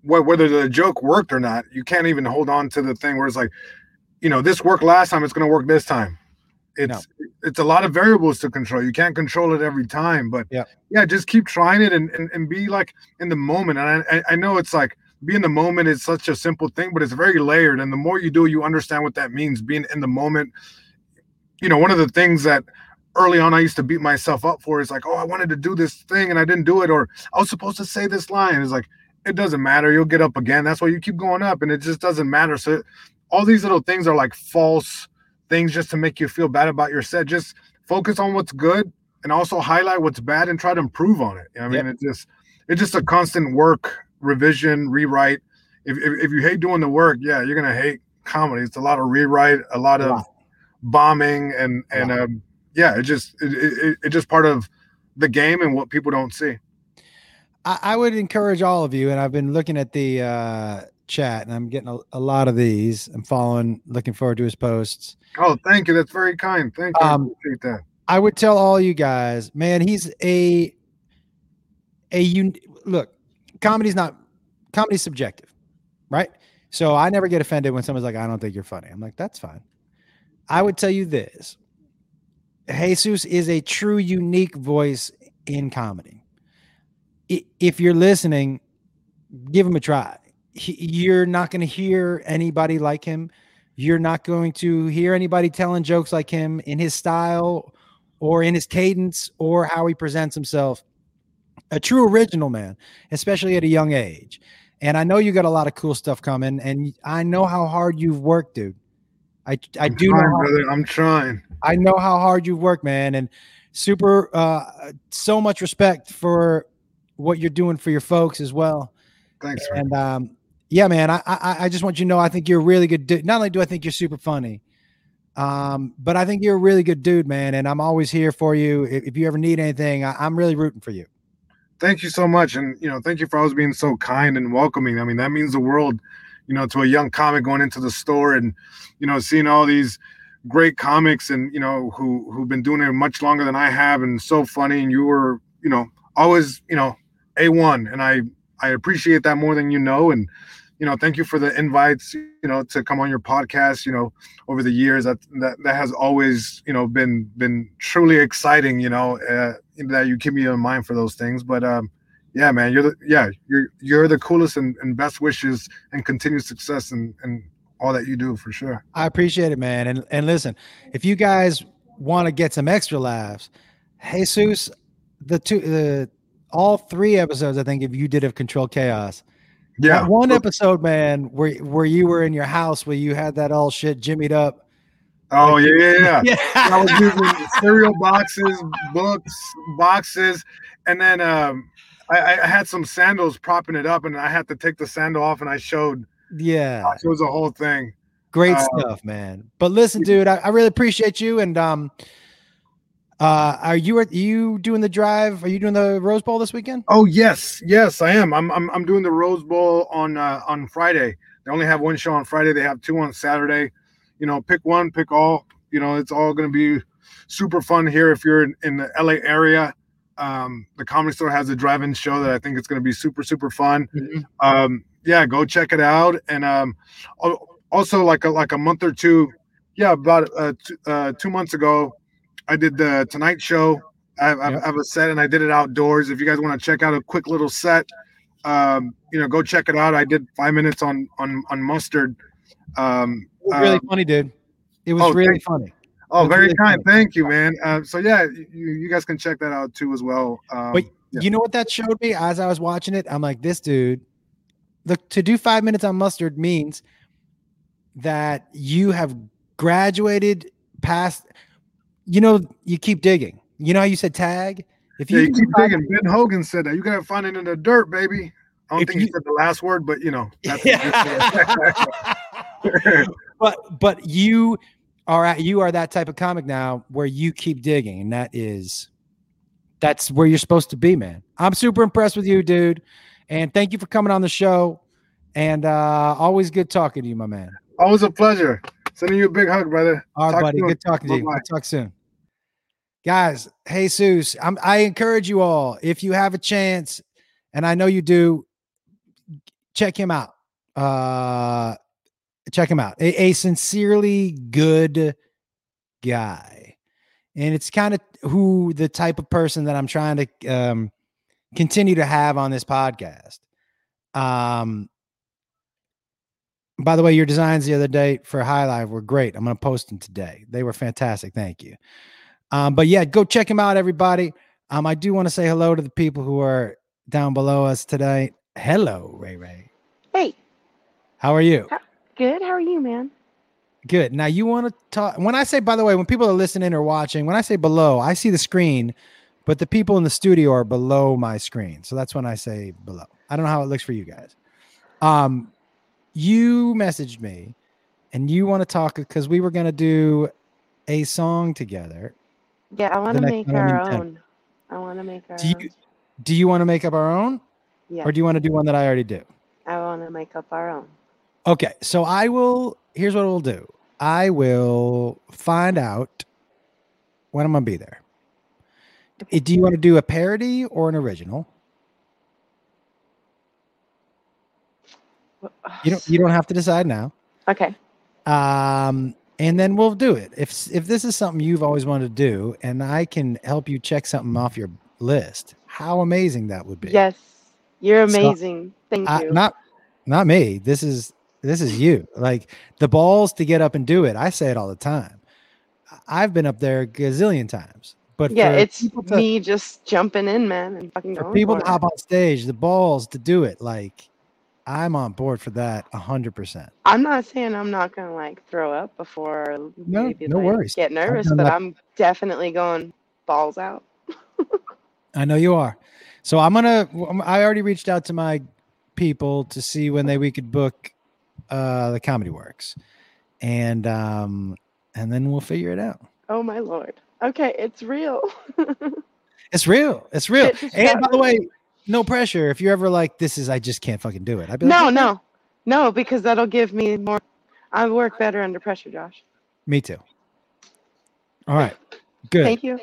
whether the joke worked or not, you can't even hold on to the thing where it's like, you know, this worked last time, it's going to work this time. It's no. it's a lot of variables to control. You can't control it every time, but yeah, yeah, just keep trying it and and, and be like in the moment. And I I know it's like being in the moment is such a simple thing, but it's very layered. And the more you do, you understand what that means. Being in the moment. You know, one of the things that early on I used to beat myself up for is like, oh, I wanted to do this thing and I didn't do it, or I was supposed to say this line. It's like it doesn't matter. You'll get up again. That's why you keep going up, and it just doesn't matter. So all these little things are like false things just to make you feel bad about your set. Just focus on what's good and also highlight what's bad and try to improve on it. I mean, yep. it's just it's just a constant work, revision, rewrite. If, if, if you hate doing the work, yeah, you're gonna hate comedy. It's a lot of rewrite, a lot of wow. bombing, and and wow. um, yeah, it just it, it, it just part of the game and what people don't see. I, I, would encourage all of you, and I've been looking at the uh, chat, and I'm getting a, a lot of these. I'm following, looking forward to his posts. Oh, thank you. That's very kind. Thank you. Um, I appreciate that. I would tell all you guys, man, he's a a un- look. Comedy's not comedy's subjective, right? So I never get offended when someone's like, "I don't think you're funny." I'm like, "That's fine." I would tell you this: Jesus is a true, unique voice in comedy. If you're listening, give him a try. He, you're not going to hear anybody like him. You're not going to hear anybody telling jokes like him in his style or in his cadence or how he presents himself. A true original man, especially at a young age. And I know you got a lot of cool stuff coming, and I know how hard you've worked, dude. I I I'm do trying, know brother. I'm trying. I know how hard you've worked, man, and super uh so much respect for what you're doing for your folks as well. Thanks. And um yeah, man, I, I I just want you to know I think you're a really good dude. Not only do I think you're super funny, um, but I think you're a really good dude, man. And I'm always here for you. If, if you ever need anything, I, I'm really rooting for you. Thank you so much, and you know, thank you for always being so kind and welcoming. I mean, that means the world, you know, to a young comic going into the store and you know seeing all these great comics and you know who who've been doing it much longer than I have and so funny. And you were, you know, always, you know, a one, and I I appreciate that more than you know. And you know, thank you for the invites, you know, to come on your podcast, you know, over the years that that, that has always, you know, been been truly exciting, you know, uh, that you keep me in mind for those things. But um yeah, man, you're the yeah, you're you're the coolest and, and best wishes and continued success and and all that you do for sure. I appreciate it, man. And and listen, if you guys want to get some extra laughs, Jesus, the two the all three episodes, I think, if you did of Control Chaos, Yeah. That one episode, man, where where you were in your house where you had that all shit jimmied up. Oh yeah, yeah, yeah. I was using cereal boxes, books, boxes, and then um, I, I had some sandals propping it up, and I had to take the sandal off, and I showed. yeah. It was a whole thing. Great Uh, stuff, man. But listen, dude, I, I really appreciate you. And um uh are you are you doing the drive? Are you doing the Rose Bowl this weekend? Oh yes, yes, I am. I'm I'm, I'm doing the Rose Bowl on uh, on Friday. They only have one show on Friday. They have two on Saturday. You know, pick one, pick all. You know, it's all going to be super fun here if you're in, in the LA area. Um, the Comedy Store has a drive-in show that I think it's going to be super super fun. um yeah go check it out and um also like a like a month or two yeah about uh, two, uh two months ago i did the tonight show I have, I Yep. have a set and i did it outdoors if you guys want to check out a quick little set um you know go check it out i did five minutes on on on mustard um really um, funny, dude. It was oh, really thank- funny. oh very really kind funny. thank you man uh, so yeah you, you guys can check that out too as well um, But yeah. You know what that showed me as I was watching it? I'm like, this dude, look, to do five minutes on mustard means that you have graduated past, you know, you keep digging. You know how you said tag? If yeah, you, you keep digging. Ben Hogan said that. You gotta find it in the dirt, baby. I don't think you- he said the last word, but you know. That's but but you are at, you are that type of comic now where you keep digging, and that is that's where you're supposed to be, man. I'm super impressed with you, dude, and thank you for coming on the show. And uh always good talking to you, my man. Always a pleasure. Sending you a big hug, brother. All right, Talk buddy. Good talking to you. Bye-bye. We'll talk soon. Guys, Jesus, I'm, I encourage you all, if you have a chance, and I know you do, check him out. Uh, check him out. A, a sincerely good guy. And it's kind of who the type of person that I'm trying to um, continue to have on this podcast. Um, by the way, your designs the other day for High Live were great. I'm going to post them today. They were fantastic. Thank you. Um, but yeah, go check them out, everybody. Um, I do want to say hello to the people who are down below us today. Hello, Ray Ray. Hey, How are you? good. How are you, man? Good. Now you want to talk. When I say, by the way, when people are listening or watching, when I say below, I see the screen, but the people in the studio are below my screen. So that's when I say below. I don't know how it looks for you guys. Um, you messaged me, and you want to talk because we were gonna do a song together. Yeah, I want to make our own. I want to make our Do you own. do you want to make up our own, Yeah, or do you want to do one that I already do? I want to make up our own. Okay, so I will. Here's what we'll do. I will find out when I'm gonna be there. Uh, Do you want to do a parody or an original? You don't. You don't have to decide now. Okay. Um, and then we'll do it. If if this is something you've always wanted to do, and I can help you check something off your list, how amazing that would be. Yes. You're So, amazing. Thank I, you. not not me. This is this is you. Like the balls to get up and do it. I say it all the time. I've been up there a gazillion times. But yeah, it's to, me just jumping in, man, and fucking for going people to hop on stage, the balls to do it. Like I'm on board for that a hundred percent. I'm not saying I'm not gonna like throw up before No, maybe no like, worries. get nervous, but. I'm definitely going balls out. I know you are. So I'm gonna. I already reached out to my people to see when they we could book uh the Comedy Works, and um and then we'll figure it out. Oh my lord. Okay, it's real. It's real. It's real. And by the way, no pressure. If you're ever like, this is I just can't fucking do it. I'd be no, "Okay." no, no, because that'll give me more. I work better under pressure, Josh. Me too. All right. Good. Thank you.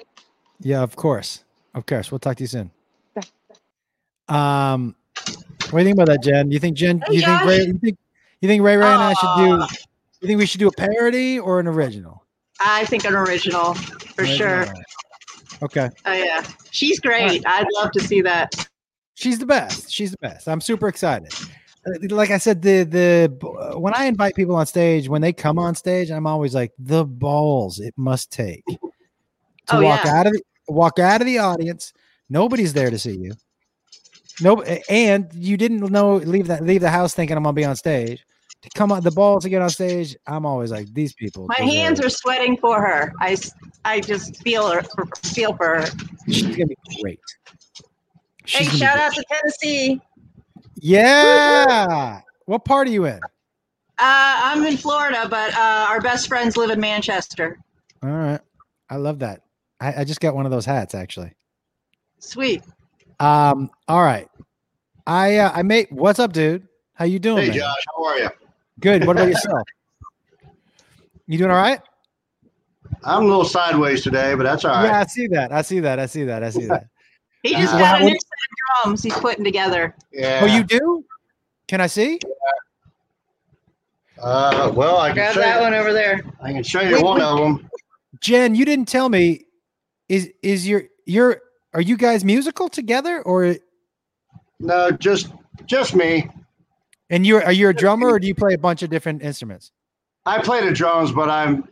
Yeah, of course. Of course. We'll talk to you soon. Um, what do you think about that, Jen? Do You think Jen? Hey, you think Ray? You think you think Ray Ray and I should do? You think we should do a parody or an original? I think an original for sure. Okay. Oh yeah, she's great. I'd love to see that. She's the best. She's the best. I'm super excited. Uh, Like I said, the the uh, when I invite people on stage, when they come on stage, I'm always like the balls it must take to Oh, walk yeah. out of the walk out of the audience. Nobody's there to see you. No, and you didn't know leave that leave the house thinking I'm gonna be on stage. To come on the balls to get on stage, I'm always like these people. My hands are sweating for her. I I just feel her, feel for her. She's gonna be great. Hey, She's gonna shout out to Tennessee. Yeah. what part are you in? Uh, I'm in Florida, but uh, our best friends live in Manchester. All right. I love that. I, I just got one of those hats actually. Sweet. Um, all right. I uh, I made what's up, dude? How you doing? Hey man? Josh, how are you? Good. What about yourself? You doing all right? I'm a little sideways today, but that's all right. Yeah, I see that. I see that. I see that. I see that. He just Uh, got a new set of drums he's putting together. Yeah. Oh, you do? Can I see? Uh, well, I can Grab show that you. one over there. I can show you Wait, one wait. of them. Jen, you didn't tell me. Is is your your are you guys musical together or No, just just me. and you're are you a drummer or do you play a bunch of different instruments? I play the drums, but I'm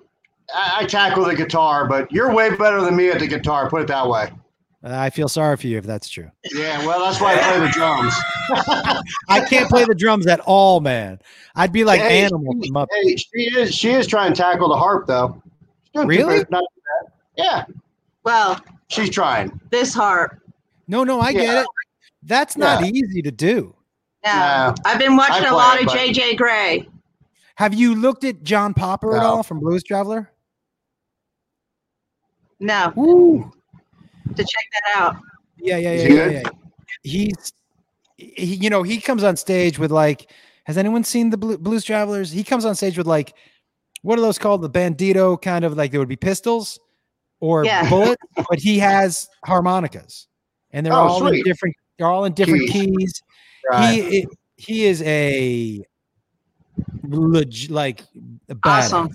I, I tackle the guitar. But you're way better than me at the guitar. Put it that way. Uh, I feel sorry for you if that's true. Yeah. Well, that's why I play the drums. I can't play the drums at all, man. I'd be like Hey, animal she- up. Hey, she is she is trying to tackle the harp though. Really? Not. Yeah, Well, she's trying. this harp. No, no, I get it. That's not Yeah. easy to do. Yeah. Nah. I've been watching I a play lot it, of but- JJ Grey. Have you looked at John Popper at all from Blues Traveler? No, Ooh. To check that out. Yeah, yeah, yeah, yeah, yeah. He's, he, you know, he comes on stage with like, has anyone seen the Blu- Blues Travelers? He comes on stage with like, what are those called? The bandito kind of like there would be pistols or Yeah. bullets, but he has harmonicas, and they're Oh, all in different. They're all in different Keys. keys. Right. He i- he is a leg- like a badass. Awesome.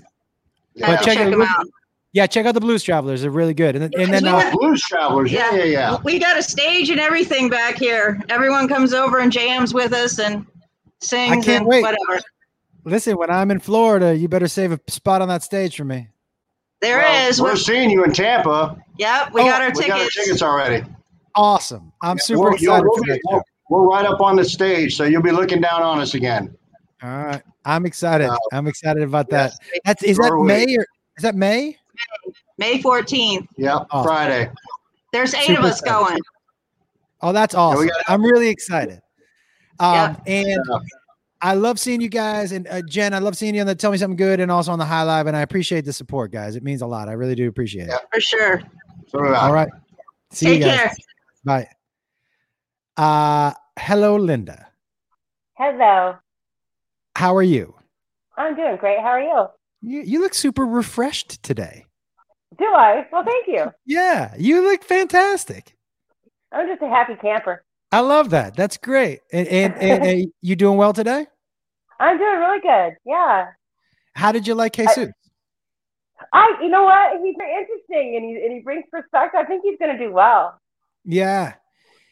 Yeah. But check check it- them out. Yeah, check out the Blues Travelers. They're really good. And, then- and then uh, Blues Travelers. Yeah, yeah, yeah. We got a stage and everything back here. Everyone comes over and jams with us and sings I can't and wait. whatever. listen, when I'm in Florida, you better save a spot on that stage for me. There Well, is. We're We're, seeing you in Tampa. yep, we Oh, got our We got our tickets. tickets already. Awesome. I'm super We're- excited we'll for be- that. show. We're right up on the stage, so you'll be looking down on us again. All right. I'm excited. Uh, I'm excited about that. That's is that May or is that May? May 14th. Yep, Awesome. Friday. There's eight Super of us excited. going. Oh, that's we awesome. gotta- I'm really excited. Um, and Yeah. I love seeing you guys. And uh, Jen, I love seeing you on the Tell Me Something Good and also on the High Live. And I appreciate the support, guys. It means a lot. I really do appreciate it. For sure. So do I. All right. See Take you guys. care. Bye. Uh, hello, Linda. Hello. How are you? I'm doing great. How are you? You, you look super refreshed today. Do I? Well, thank you. Yeah, you look fantastic. I'm just a happy camper. I love that. That's great. And, and, and, and you doing well today? I'm doing really good. Yeah. How did you like Jesus? I, you know what? He's very interesting, and he and he brings perspective. I think he's going to do well. Yeah,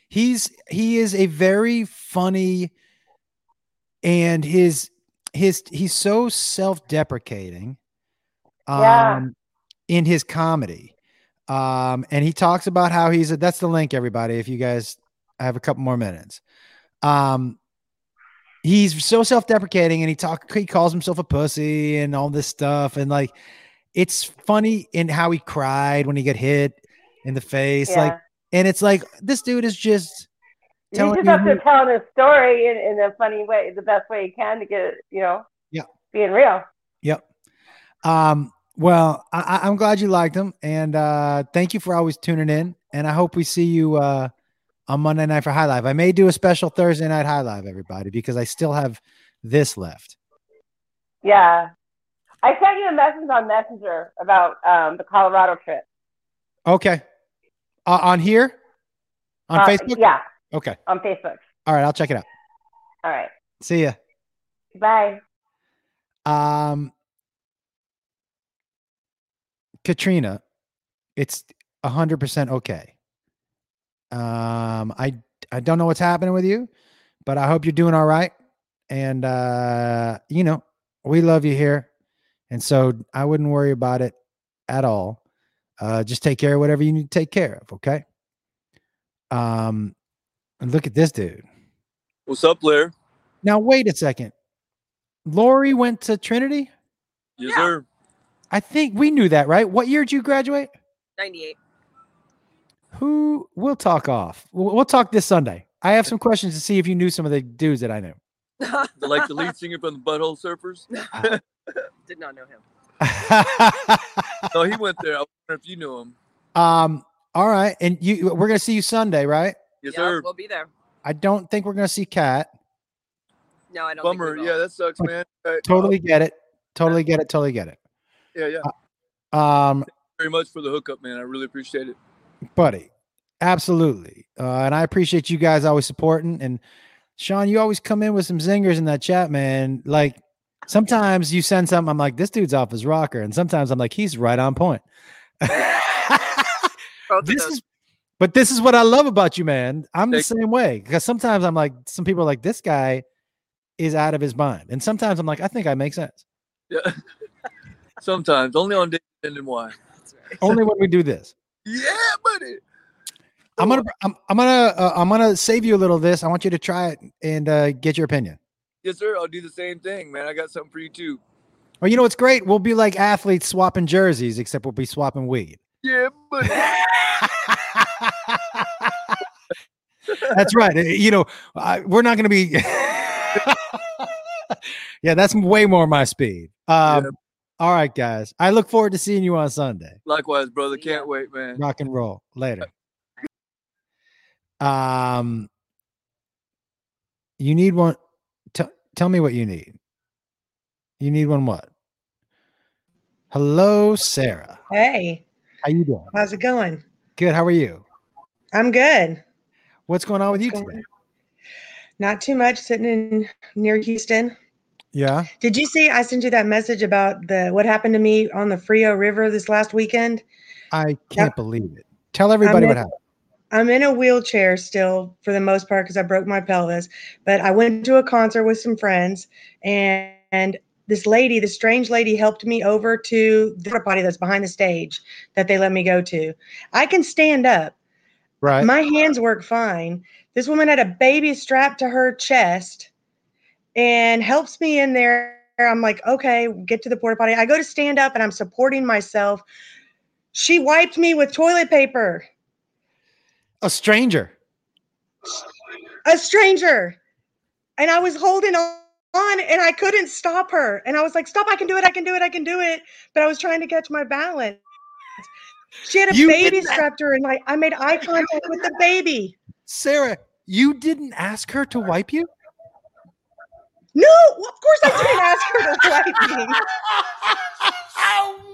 he's he is a very funny, and his his he's so self-deprecating. Um, Yeah. In his comedy. Um, and he talks about how he's a, that's the link, everybody. If you guys have a couple more minutes. Um, he's so self-deprecating and he talk he calls himself a pussy and all this stuff. And like it's funny in how he cried when he got hit in the face. Yeah. Like, and it's like this dude is just He's just up who- telling a story in, in a funny way, the best way he can to get it, you know, Yeah. being real. Yep. Um, well, I, I'm glad you liked them, and uh, thank you for always tuning in. And I hope we see you uh, on Monday night for High Live. I may do a special Thursday night High Live, everybody, because I still have this left. Yeah. I sent you a message on Messenger about um, the Colorado trip. Okay. Uh, on here, on Uh, Facebook. Yeah, Okay. on Facebook. All right. I'll check it out. All right. See ya. Bye. Um, Katrina, it's a hundred percent okay. Um, I I don't know what's happening with you, but I hope you're doing all right. And uh, you know, we love you here, and so I wouldn't worry about it at all. Uh, just take care of whatever you need to take care of. Okay. Um, and look at this dude. What's up, Blair? Now wait a second. Lori went to Trinity. Yes, sir. I think we knew that, right? What year did you graduate? 98. Who we'll talk off. We'll, we'll talk this Sunday. I have some questions to see if you knew some of the dudes that I knew. Like the lead singer from the Butthole Surfers. Did not know him. No, he went there. I wonder if you knew him. um, all right, and you we're gonna see you Sunday, right? Yes, Yeah, sir. We'll be there. I don't think we're gonna see Kat. No, I don't. Bummer. Think Yeah, that sucks, man. Uh, Totally get it. Totally get it. Totally get it. Yeah, yeah. Um, Very much for the hookup, man. I really appreciate it. buddy, absolutely. Uh, and I appreciate you guys always supporting. And Sean, you always come in with some zingers in that chat, man. Like sometimes you send something, I'm like, this dude's off his rocker, and sometimes I'm like, he's right on point. This is but this is what I love about you, man. I'm the same way because sometimes I'm like, some people are like, this guy is out of his mind, and sometimes I'm like, I think I make sense. Yeah. Sometimes only on days and why. Right. Only when we do this. Yeah, buddy. I'm gonna, I'm, I'm gonna, uh, I'm gonna save you a little of this. I want you to try it and uh, get your opinion. Yes, sir. I'll do the same thing, man. I got something for you too. Or you know what's great? We'll be like athletes swapping jerseys, except we'll be swapping weed. Yeah, buddy. That's right. Uh, You know, I, we're not going to be. yeah, that's way more my speed. Um, Yeah. All right, guys. I look forward to seeing you on Sunday. Likewise, brother. Can't wait, man. Rock and roll later. Um, you need one. T- tell me what you need. You need one. What? Hello, Sarah. Hey, How you doing? how's it going? Good. How are you? I'm good. What's going on with you today? going Not too much sitting in near Houston. Yeah. Did you see I sent you that message about the what happened to me on the Frio River this last weekend? I can't believe it. Tell everybody in- what happened. I'm in a wheelchair still for the most part because I broke my pelvis, but I went to a concert with some friends and, and this lady, this strange lady helped me over to the potty that's behind the stage that they let me go to. I can stand up. Right. My hands work fine. This woman had a baby strapped to her chest and helps me in there. I'm like, okay, get to the porta potty. I go to stand up and I'm supporting myself. She wiped me with toilet paper. A stranger. A stranger. And I was holding on and I couldn't stop her. And I was like, stop, I can do it, I can do it, I can do it. But I was trying to catch my balance. She had a You baby strapped to her and like I made eye contact with the baby. Sarah, you didn't ask her to wipe you? No, well, of course I didn't ask her to wipe me.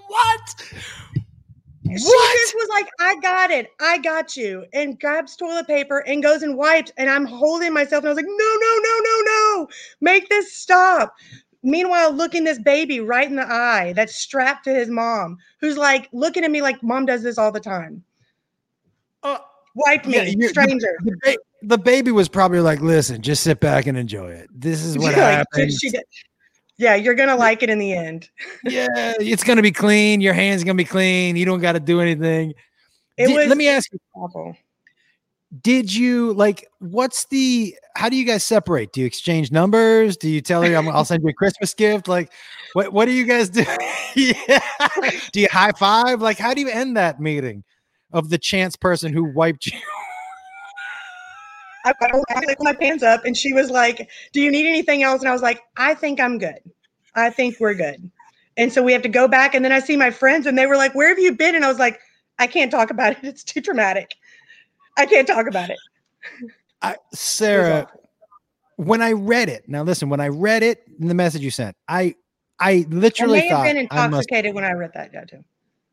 what? She just was like, I got it. I got you. And grabs toilet paper and goes and wipes. And I'm holding myself. And I was like, no, no, no, no, no. Make this stop. Meanwhile, looking this baby right in the eye that's strapped to his mom, who's like looking at me like mom does this all the time. Uh, Wipe me, Yeah, you- stranger. The, ba- the baby was probably like, "Listen, just sit back and enjoy it. This is what Like, happens. Yeah, you're gonna like it in the end. yeah, it's gonna be clean. Your hands gonna be clean. You don't got to do anything." It Did- was let me ask you: awful. Did you like? What's the? How do you guys separate? Do you exchange numbers? Do you tell her I'm, I'll send you a Christmas gift? Like, what? What do you guys do? yeah. Do you high five? Like, how do you end that meeting of the chance person who wiped you? I, I, I like my pants up, and she was like, "Do you need anything else?" And I was like, "I think I'm good. I think we're good." And so we have to go back, and then I see my friends, and they were like, "Where have you been?" And I was like, "I can't talk about it. It's too traumatic. I can't talk about it." I, Sarah, when I read it, now listen, when I read it in the message you sent, I I I literally may have thought been I must, intoxicated when I read that yeah, too.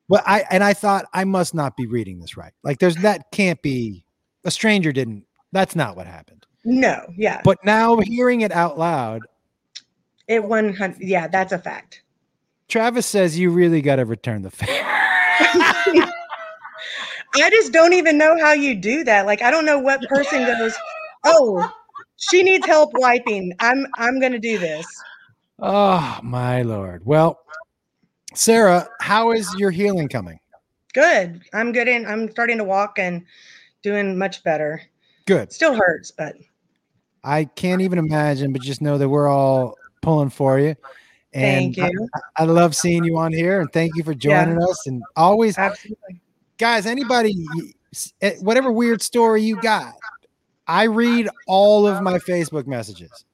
Well, I and I thought I must not be reading this right. Like, there's that can't be a stranger didn't. That's not what happened. No, yeah, But now hearing it out loud, it one hundred. Yeah, that's a fact. Travis says you really got to return the favor. I just don't even know how you do that. Like, I don't know what person goes, "Oh, she needs help wiping. I'm I'm gonna do this." oh my lord. Well, Sarah, how is your healing coming? Good. I'm good in. I'm starting to walk and doing much better. Good. Still hurts, but I can't even imagine, but just know that we're all pulling for you. And Thank I- you. I, I love seeing you on here, and thank you for Yeah. joining us. And always, absolutely. guys, anybody, eh, whatever weird story you got, I read all of my Facebook messages.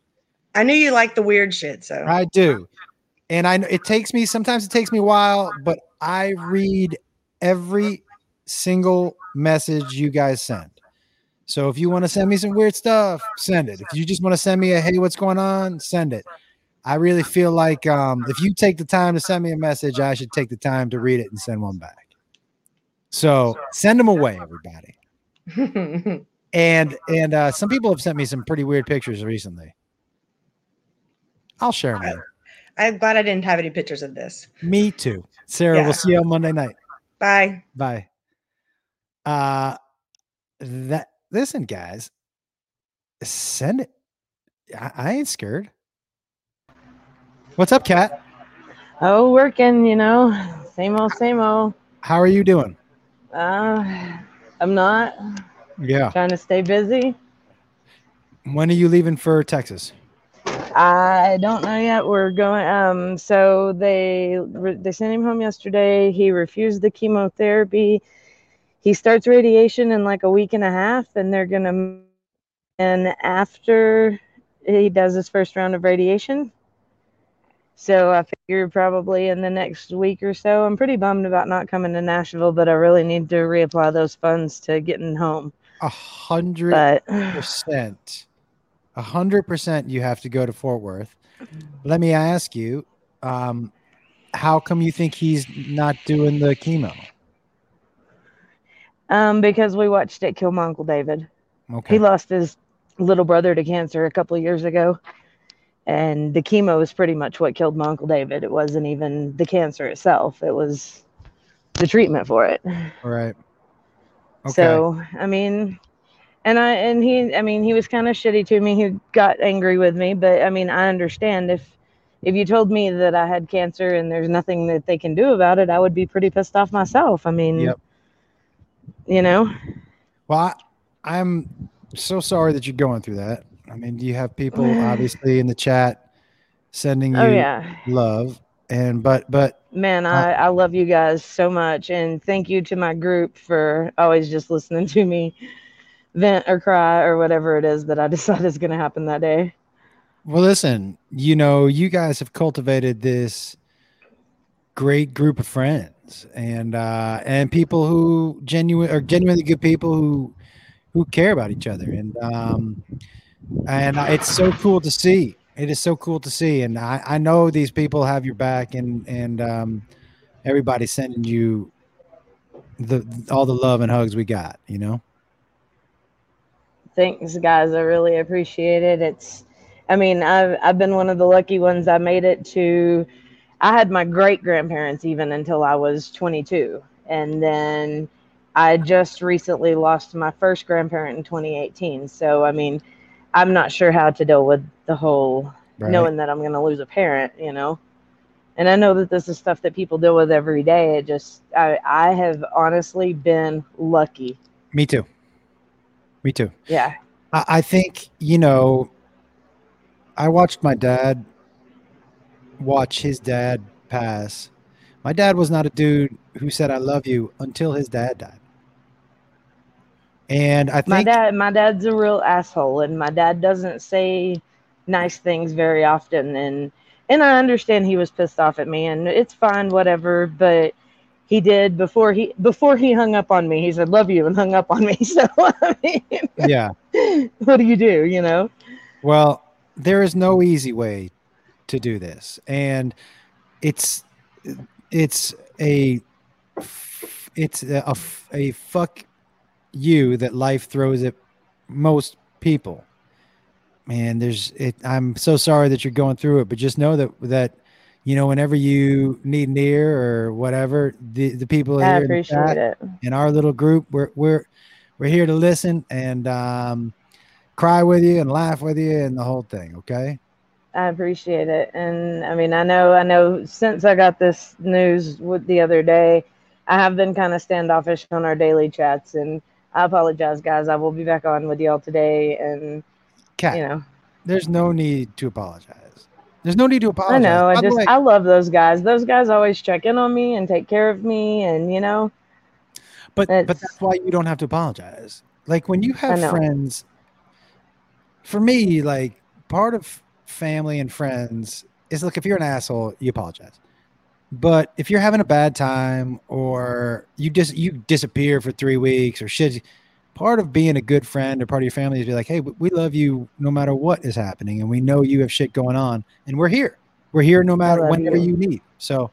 I knew you liked the weird shit, so I do. And I know it takes me sometimes it takes me a while, but I read every single message you guys send. So if you want to send me some weird stuff, send it. If you just want to send me a hey, what's going on, send it. I really feel like um, if you take the time to send me a message, I should take the time to read it and send one back. So send them away, everybody. And and uh, some people have sent me some pretty weird pictures recently. I'll share them. With you. I'm glad I didn't have any pictures of this. Me too. Sarah, Yeah. we'll see you on Monday night. Bye. Bye. Uh that listen, guys. Send it. I, I ain't scared. What's up, Kat? Oh, working, you know, same old, same old. How are you doing? Uh, I'm not Yeah. trying to stay busy. When are you leaving for Texas? I don't know yet. We're going. Um, so they they sent him home yesterday. He refused the chemotherapy. He starts radiation in like a week and a half, and they're gonna. And after he does his first round of radiation, so I figure probably in the next week or so. I'm pretty bummed about not coming to Nashville, but I really need to reapply those funds to getting home. A hundred percent. A hundred percent you have to go to Fort Worth. Let me ask you, um, how come you think he's not doing the chemo? um, because we watched it kill my uncle David. Okay. He lost his little brother to cancer a couple of years ago. And the chemo was pretty much what killed my uncle David. It wasn't even the cancer itself, it was the treatment for it. All right. Okay. So, I mean, and I and he I mean, he was kind of shitty to me. He got angry with me, but I mean, I understand if if you told me that I had cancer and there's nothing that they can do about it, I would be pretty pissed off myself. I mean, Yep. you know, Well, I, I'm so sorry that you're going through that. I mean, do you have people obviously in the chat sending oh, you Oh, yeah. love, and but but Man, I, I love you guys so much. And thank you to my group for always just listening to me vent or cry or whatever it is that I decide is going to happen that day. well, listen, you know, you guys have cultivated this great group of friends and uh and people who genuine are genuinely good people who who care about each other and um and it's so cool to see It is so cool to see, and I, I know these people have your back, and and um, everybody's sending you the all the love and hugs we got. You know. Thanks, guys. I really appreciate it. It's, I mean, I've I've been one of the lucky ones. I made it to. I had my great grandparents even until I was 22, and then I just recently lost my first grandparent in 2018. So I mean, I'm not sure how to deal with the whole Right. knowing that I'm going to lose a parent. You know. And I know that this is stuff that people deal with every day. It just, I, I have honestly been lucky. Me too. Me too. Yeah. I, I think you know. I watched my dad watch his dad pass. My dad was not a dude who said "I love you" until his dad died. And I think my dad my dad's a real asshole and my dad doesn't say nice things very often and and I understand he was pissed off at me and it's fine whatever but he did before he before he hung up on me he said love you and hung up on me so I mean, yeah. what do you do you know Well, there is no easy way to do this, and it's it's a it's a, a, a fuck you that life throws at most people. Man, there's it. I'm so sorry that you're going through it, but just know that that you know whenever you need an ear or whatever, the the people I here in the chat, it. in our little group, we're we're we're here to listen and um, cry with you and laugh with you and the whole thing. Okay. I appreciate it. And I mean, I know, I know since I got this news with the other day, I have been kind of standoffish on our daily chats and I apologize guys. I will be back on with y'all today and Kat, you know, there's no need to apologize. There's no need to apologize. I know, I just way- I love those guys. Those guys always check in on me and take care of me and you know, but but that's why you don't have to apologize. Like when you have friends, for me, like part of family and friends is look if you're an asshole, you apologize. But if you're having a bad time or you just you disappear for three weeks or shit, part of being a good friend or part of your family is be like, hey, we love you no matter what is happening, and we know you have shit going on, and we're here. We're here no matter whenever you. you need. So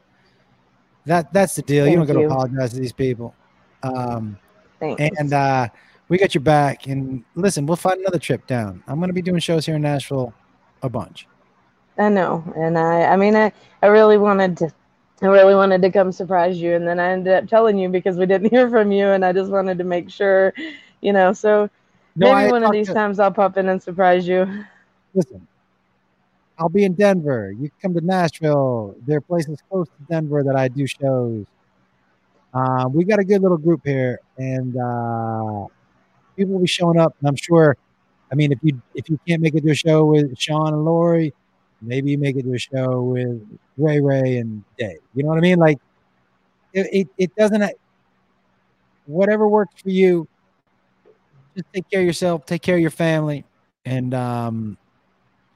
that that's the deal. you don't Thank got to apologize to these people. Um, Thanks. and uh, we got your back. And listen, we'll find another trip down. I'm going to be doing shows here in Nashville a bunch. I know, and I, I mean, I, I really wanted to, I really wanted to come surprise you, and then I ended up telling you because we didn't hear from you, and I just wanted to make sure, you know. So No, I maybe one of these to- times I'll pop in and surprise you. Listen, I'll be in Denver. You can come to Nashville. There are places close to Denver that I do shows. Uh, we got a good little group here, and uh, people will be showing up. And I'm sure. I mean, if you if you can't make it to a show with Sean and Lori, maybe you make it to a show with Ray Ray and Dave. You know what I mean? Like, it it, it doesn't. Whatever works for you. Just take care of yourself. Take care of your family, and um,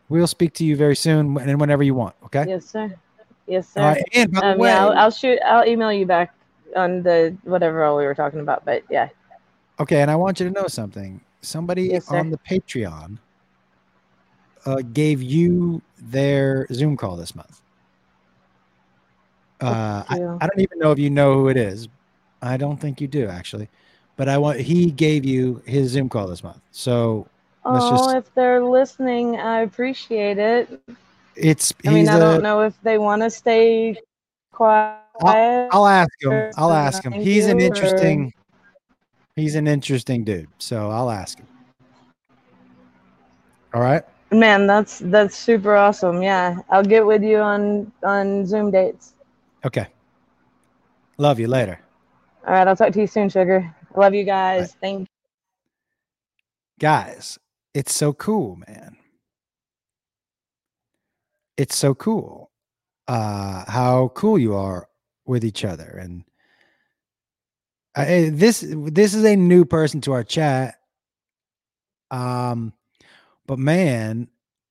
we'll speak to you very soon and whenever you want. Okay. Yes, sir. Yes, sir. All right, and um, yeah, I'll, I'll shoot. I'll email you back on the whatever all we were talking about. But yeah, Okay, and I want you to know something. Somebody Yes, on the Patreon uh, gave you their Zoom call this month. Uh, I. I don't even know if you know who it is. I don't think you do actually, but I want he gave you his Zoom call this month. So oh, just if they're listening, I appreciate it. it's I mean, I don't know if they want to stay quiet. I'll ask him. I'll ask him. He's an you, or- interesting. He's an interesting dude. So I'll ask him. All right. Man, that's that's super awesome. Yeah, I'll get with you on on Zoom dates. Okay. Love you later. All right, I'll talk to you soon, sugar. Love you guys. Thank you. Guys, it's so cool, man. It's so cool. Uh how cool you are with each other and I, eh, this this is a new person to our chat. Um but man,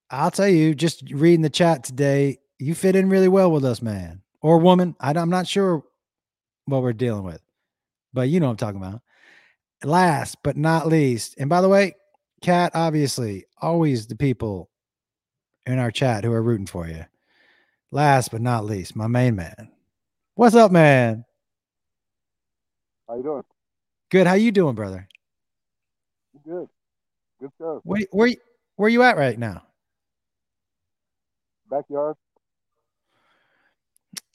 I'll tell you just reading the chat today, you fit in really well with us, man. Or woman. I, I'm not sure what we're dealing with, but you know what I'm talking about. Last but not least, and by the way, Kat, obviously, always the people in our chat who are rooting for you. Last but not least, my main man. What's up, man? How you doing? Good. How you doing, brother? Good. Good stuff. Where where where you at right now? Backyard.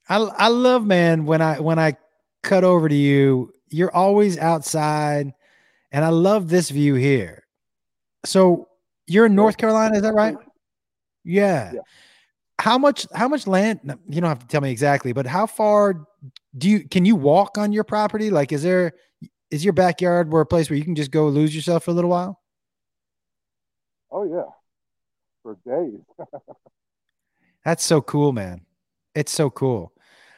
I I love man when I when I cut over to you, you're always outside and I love this view here. So you're in North Carolina, is that right? Yeah. Yeah. How much how much land you don't have to tell me exactly, but how far do you can you walk on your property? Like is there is your backyard where a place where you can just go lose yourself for a little while? Oh yeah. For days. That's so cool, man. It's so cool.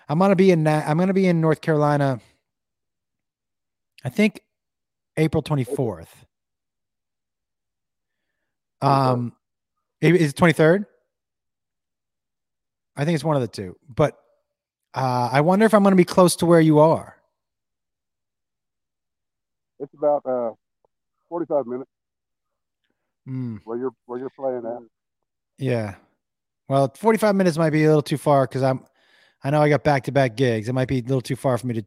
I'm gonna be in I'm gonna be in North Carolina. I think April 24th. Um, is it 23rd? I think it's one of the two. But uh, I wonder if I'm gonna be close to where you are. it's about uh 45 minutes Mm, where you're where you're playing at. yeah. Well, 45 minutes might be a little too far because I'm. I know I got back to back gigs. It might be a little too far for me to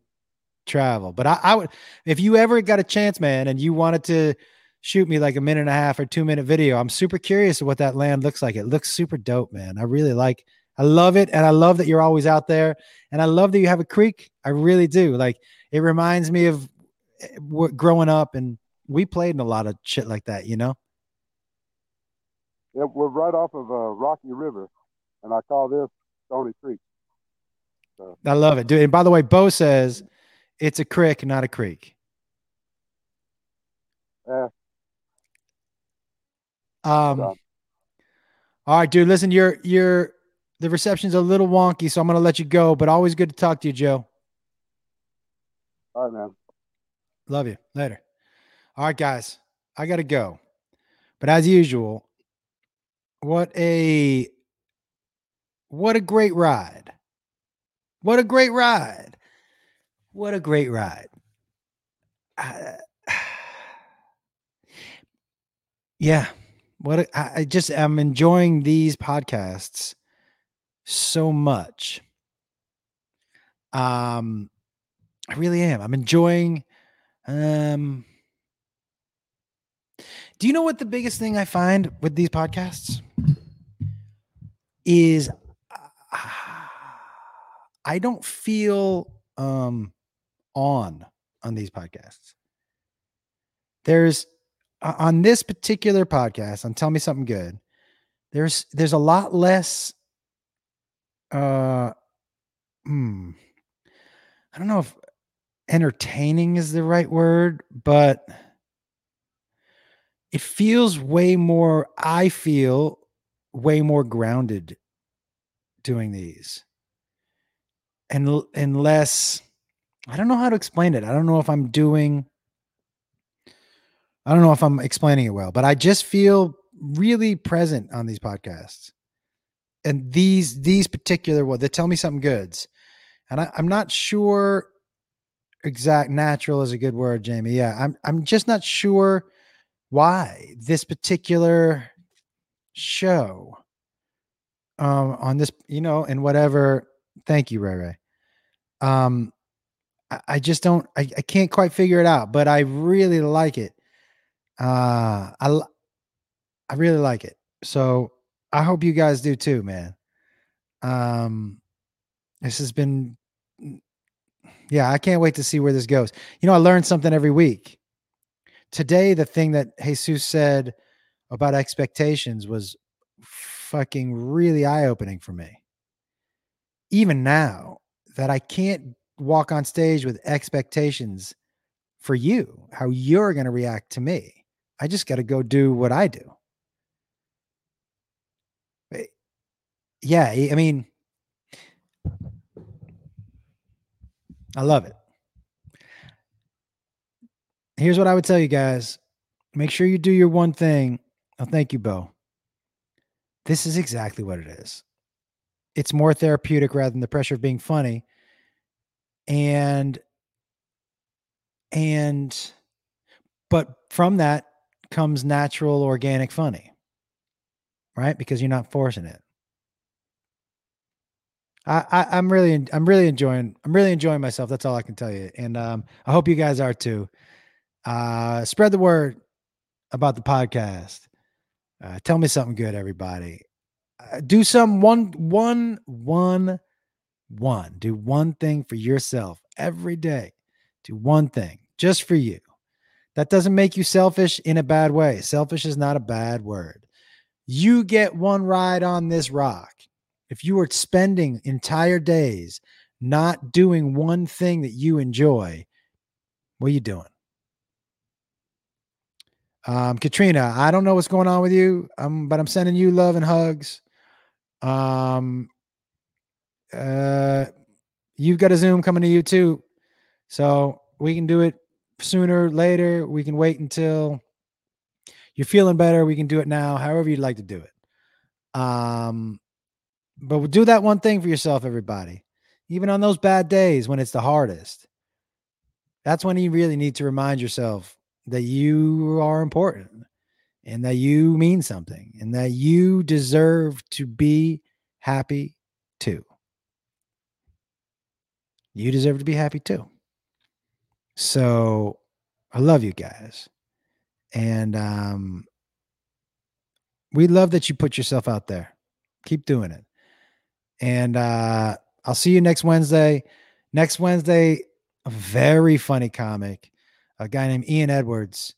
travel. But I, I would, if you ever got a chance, man, and you wanted to shoot me like a minute and a half or two minute video, I'm super curious of what that land looks like. It looks super dope, man. I really like. I love it, and I love that you're always out there, and I love that you have a creek. I really do. Like it reminds me of eh, growing up, and we played in a lot of shit like that. You know. Yeah, we're right off of uh, Rocky River, and I call this Stony Creek. So I love it, dude. And by the way, Bo says it's a crick, not a creek. yeah, Um, all right, dude. Listen, you're you're the reception's a little wonky, so I'm gonna let you go. But always good to talk to you, Joe. all right, man. Love you. Later. All right, guys. I gotta go. But as usual, what a what a great ride. What a great ride. What a great ride. Yeah. What I, just am enjoying these podcasts so much. Um I really am. I'm enjoying um Do you know what the biggest thing I find with these podcasts is uh, I don't feel um on on these podcasts. There's on this particular podcast on Tell Me Something Good. There's there's a lot less uh hmm I don't know if entertaining is the right word, but it feels way more I feel way more grounded doing these. And and less I don't know how to explain it. I don't know if I'm doing I don't know if I'm explaining it well, but I just feel really present on these podcasts. And these these particular well, they tell me something goods. And I, I'm not sure exact natural is a good word, Jamie. Yeah, I'm I'm just not sure why this particular show um on this, you know, and whatever. Thank you, Ray Ray. Um I, just don't I, I can't quite figure it out, but I really like it. Uh I I really like it. So I hope you guys do too, man. Um this has been yeah, I can't wait to see where this goes. You know, I learned something every week. Today, the thing that Jesus said about expectations was fucking really eye opening for me. Even now, that I can't walk on stage with expectations for you, how you're going to react to me. I just got to go do what I do. Eh, Yeah, I mean, I love it. Here's what I would tell you guys make sure you do your one thing. Oh, thank you, Bo. This is exactly what it is. It's more therapeutic rather than the pressure of being funny. And, and, but from that comes natural, organic funny. right? Because you're not forcing it. I, I am really I'm really enjoying I'm really enjoying myself. That's all I can tell you. And um, I hope you guys are too. Uh, spread the word about the podcast. Uh, tell me something good, everybody. Uh, do some one one one one. Do one thing for yourself every day. Do one thing just for you. That doesn't make you selfish in a bad way. Selfish is not a bad word. You get one ride on this rock if you are spending entire days not doing one thing that you enjoy, what are you doing? Um, Katrina, I don't know what's going on with you, um, but I'm sending you love and hugs. Um, uh, you've got a Zoom coming to you too, so we can do it sooner, later. We can wait until you're feeling better. We can do it now, however you'd like to do it. Um, but do that one thing for yourself, everybody. Even on those bad days when it's the hardest. That's when you really need to remind yourself that you are important and that you mean something and that you deserve to be happy too. You deserve to be happy too. So I love you guys. And um, we love that you put yourself out there. Keep doing it. And uh, I'll see you next Wednesday. Next Wednesday, a very funny comic, a guy named Ian Edwards,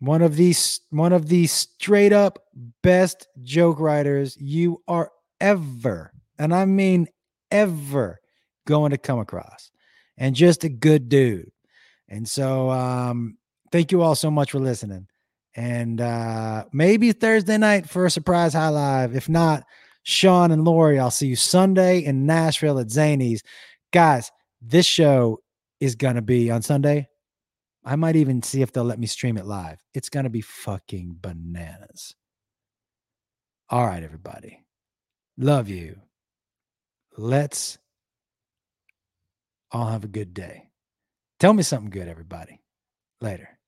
one of these, one of the straight up best joke writers you are ever, and I mean ever, going to come across, and just a good dude. And so, um, thank you all so much for listening. And uh, maybe Thursday night for a surprise high live. If not, Sean and Lori. I'll see you Sunday in Nashville at Zanies. Guys, this show is going to be on Sunday. I might even see if they'll let me stream it live. It's going to be fucking bananas. All right, everybody. Love you. Let's all have a good day. Tell me something good, everybody. Later.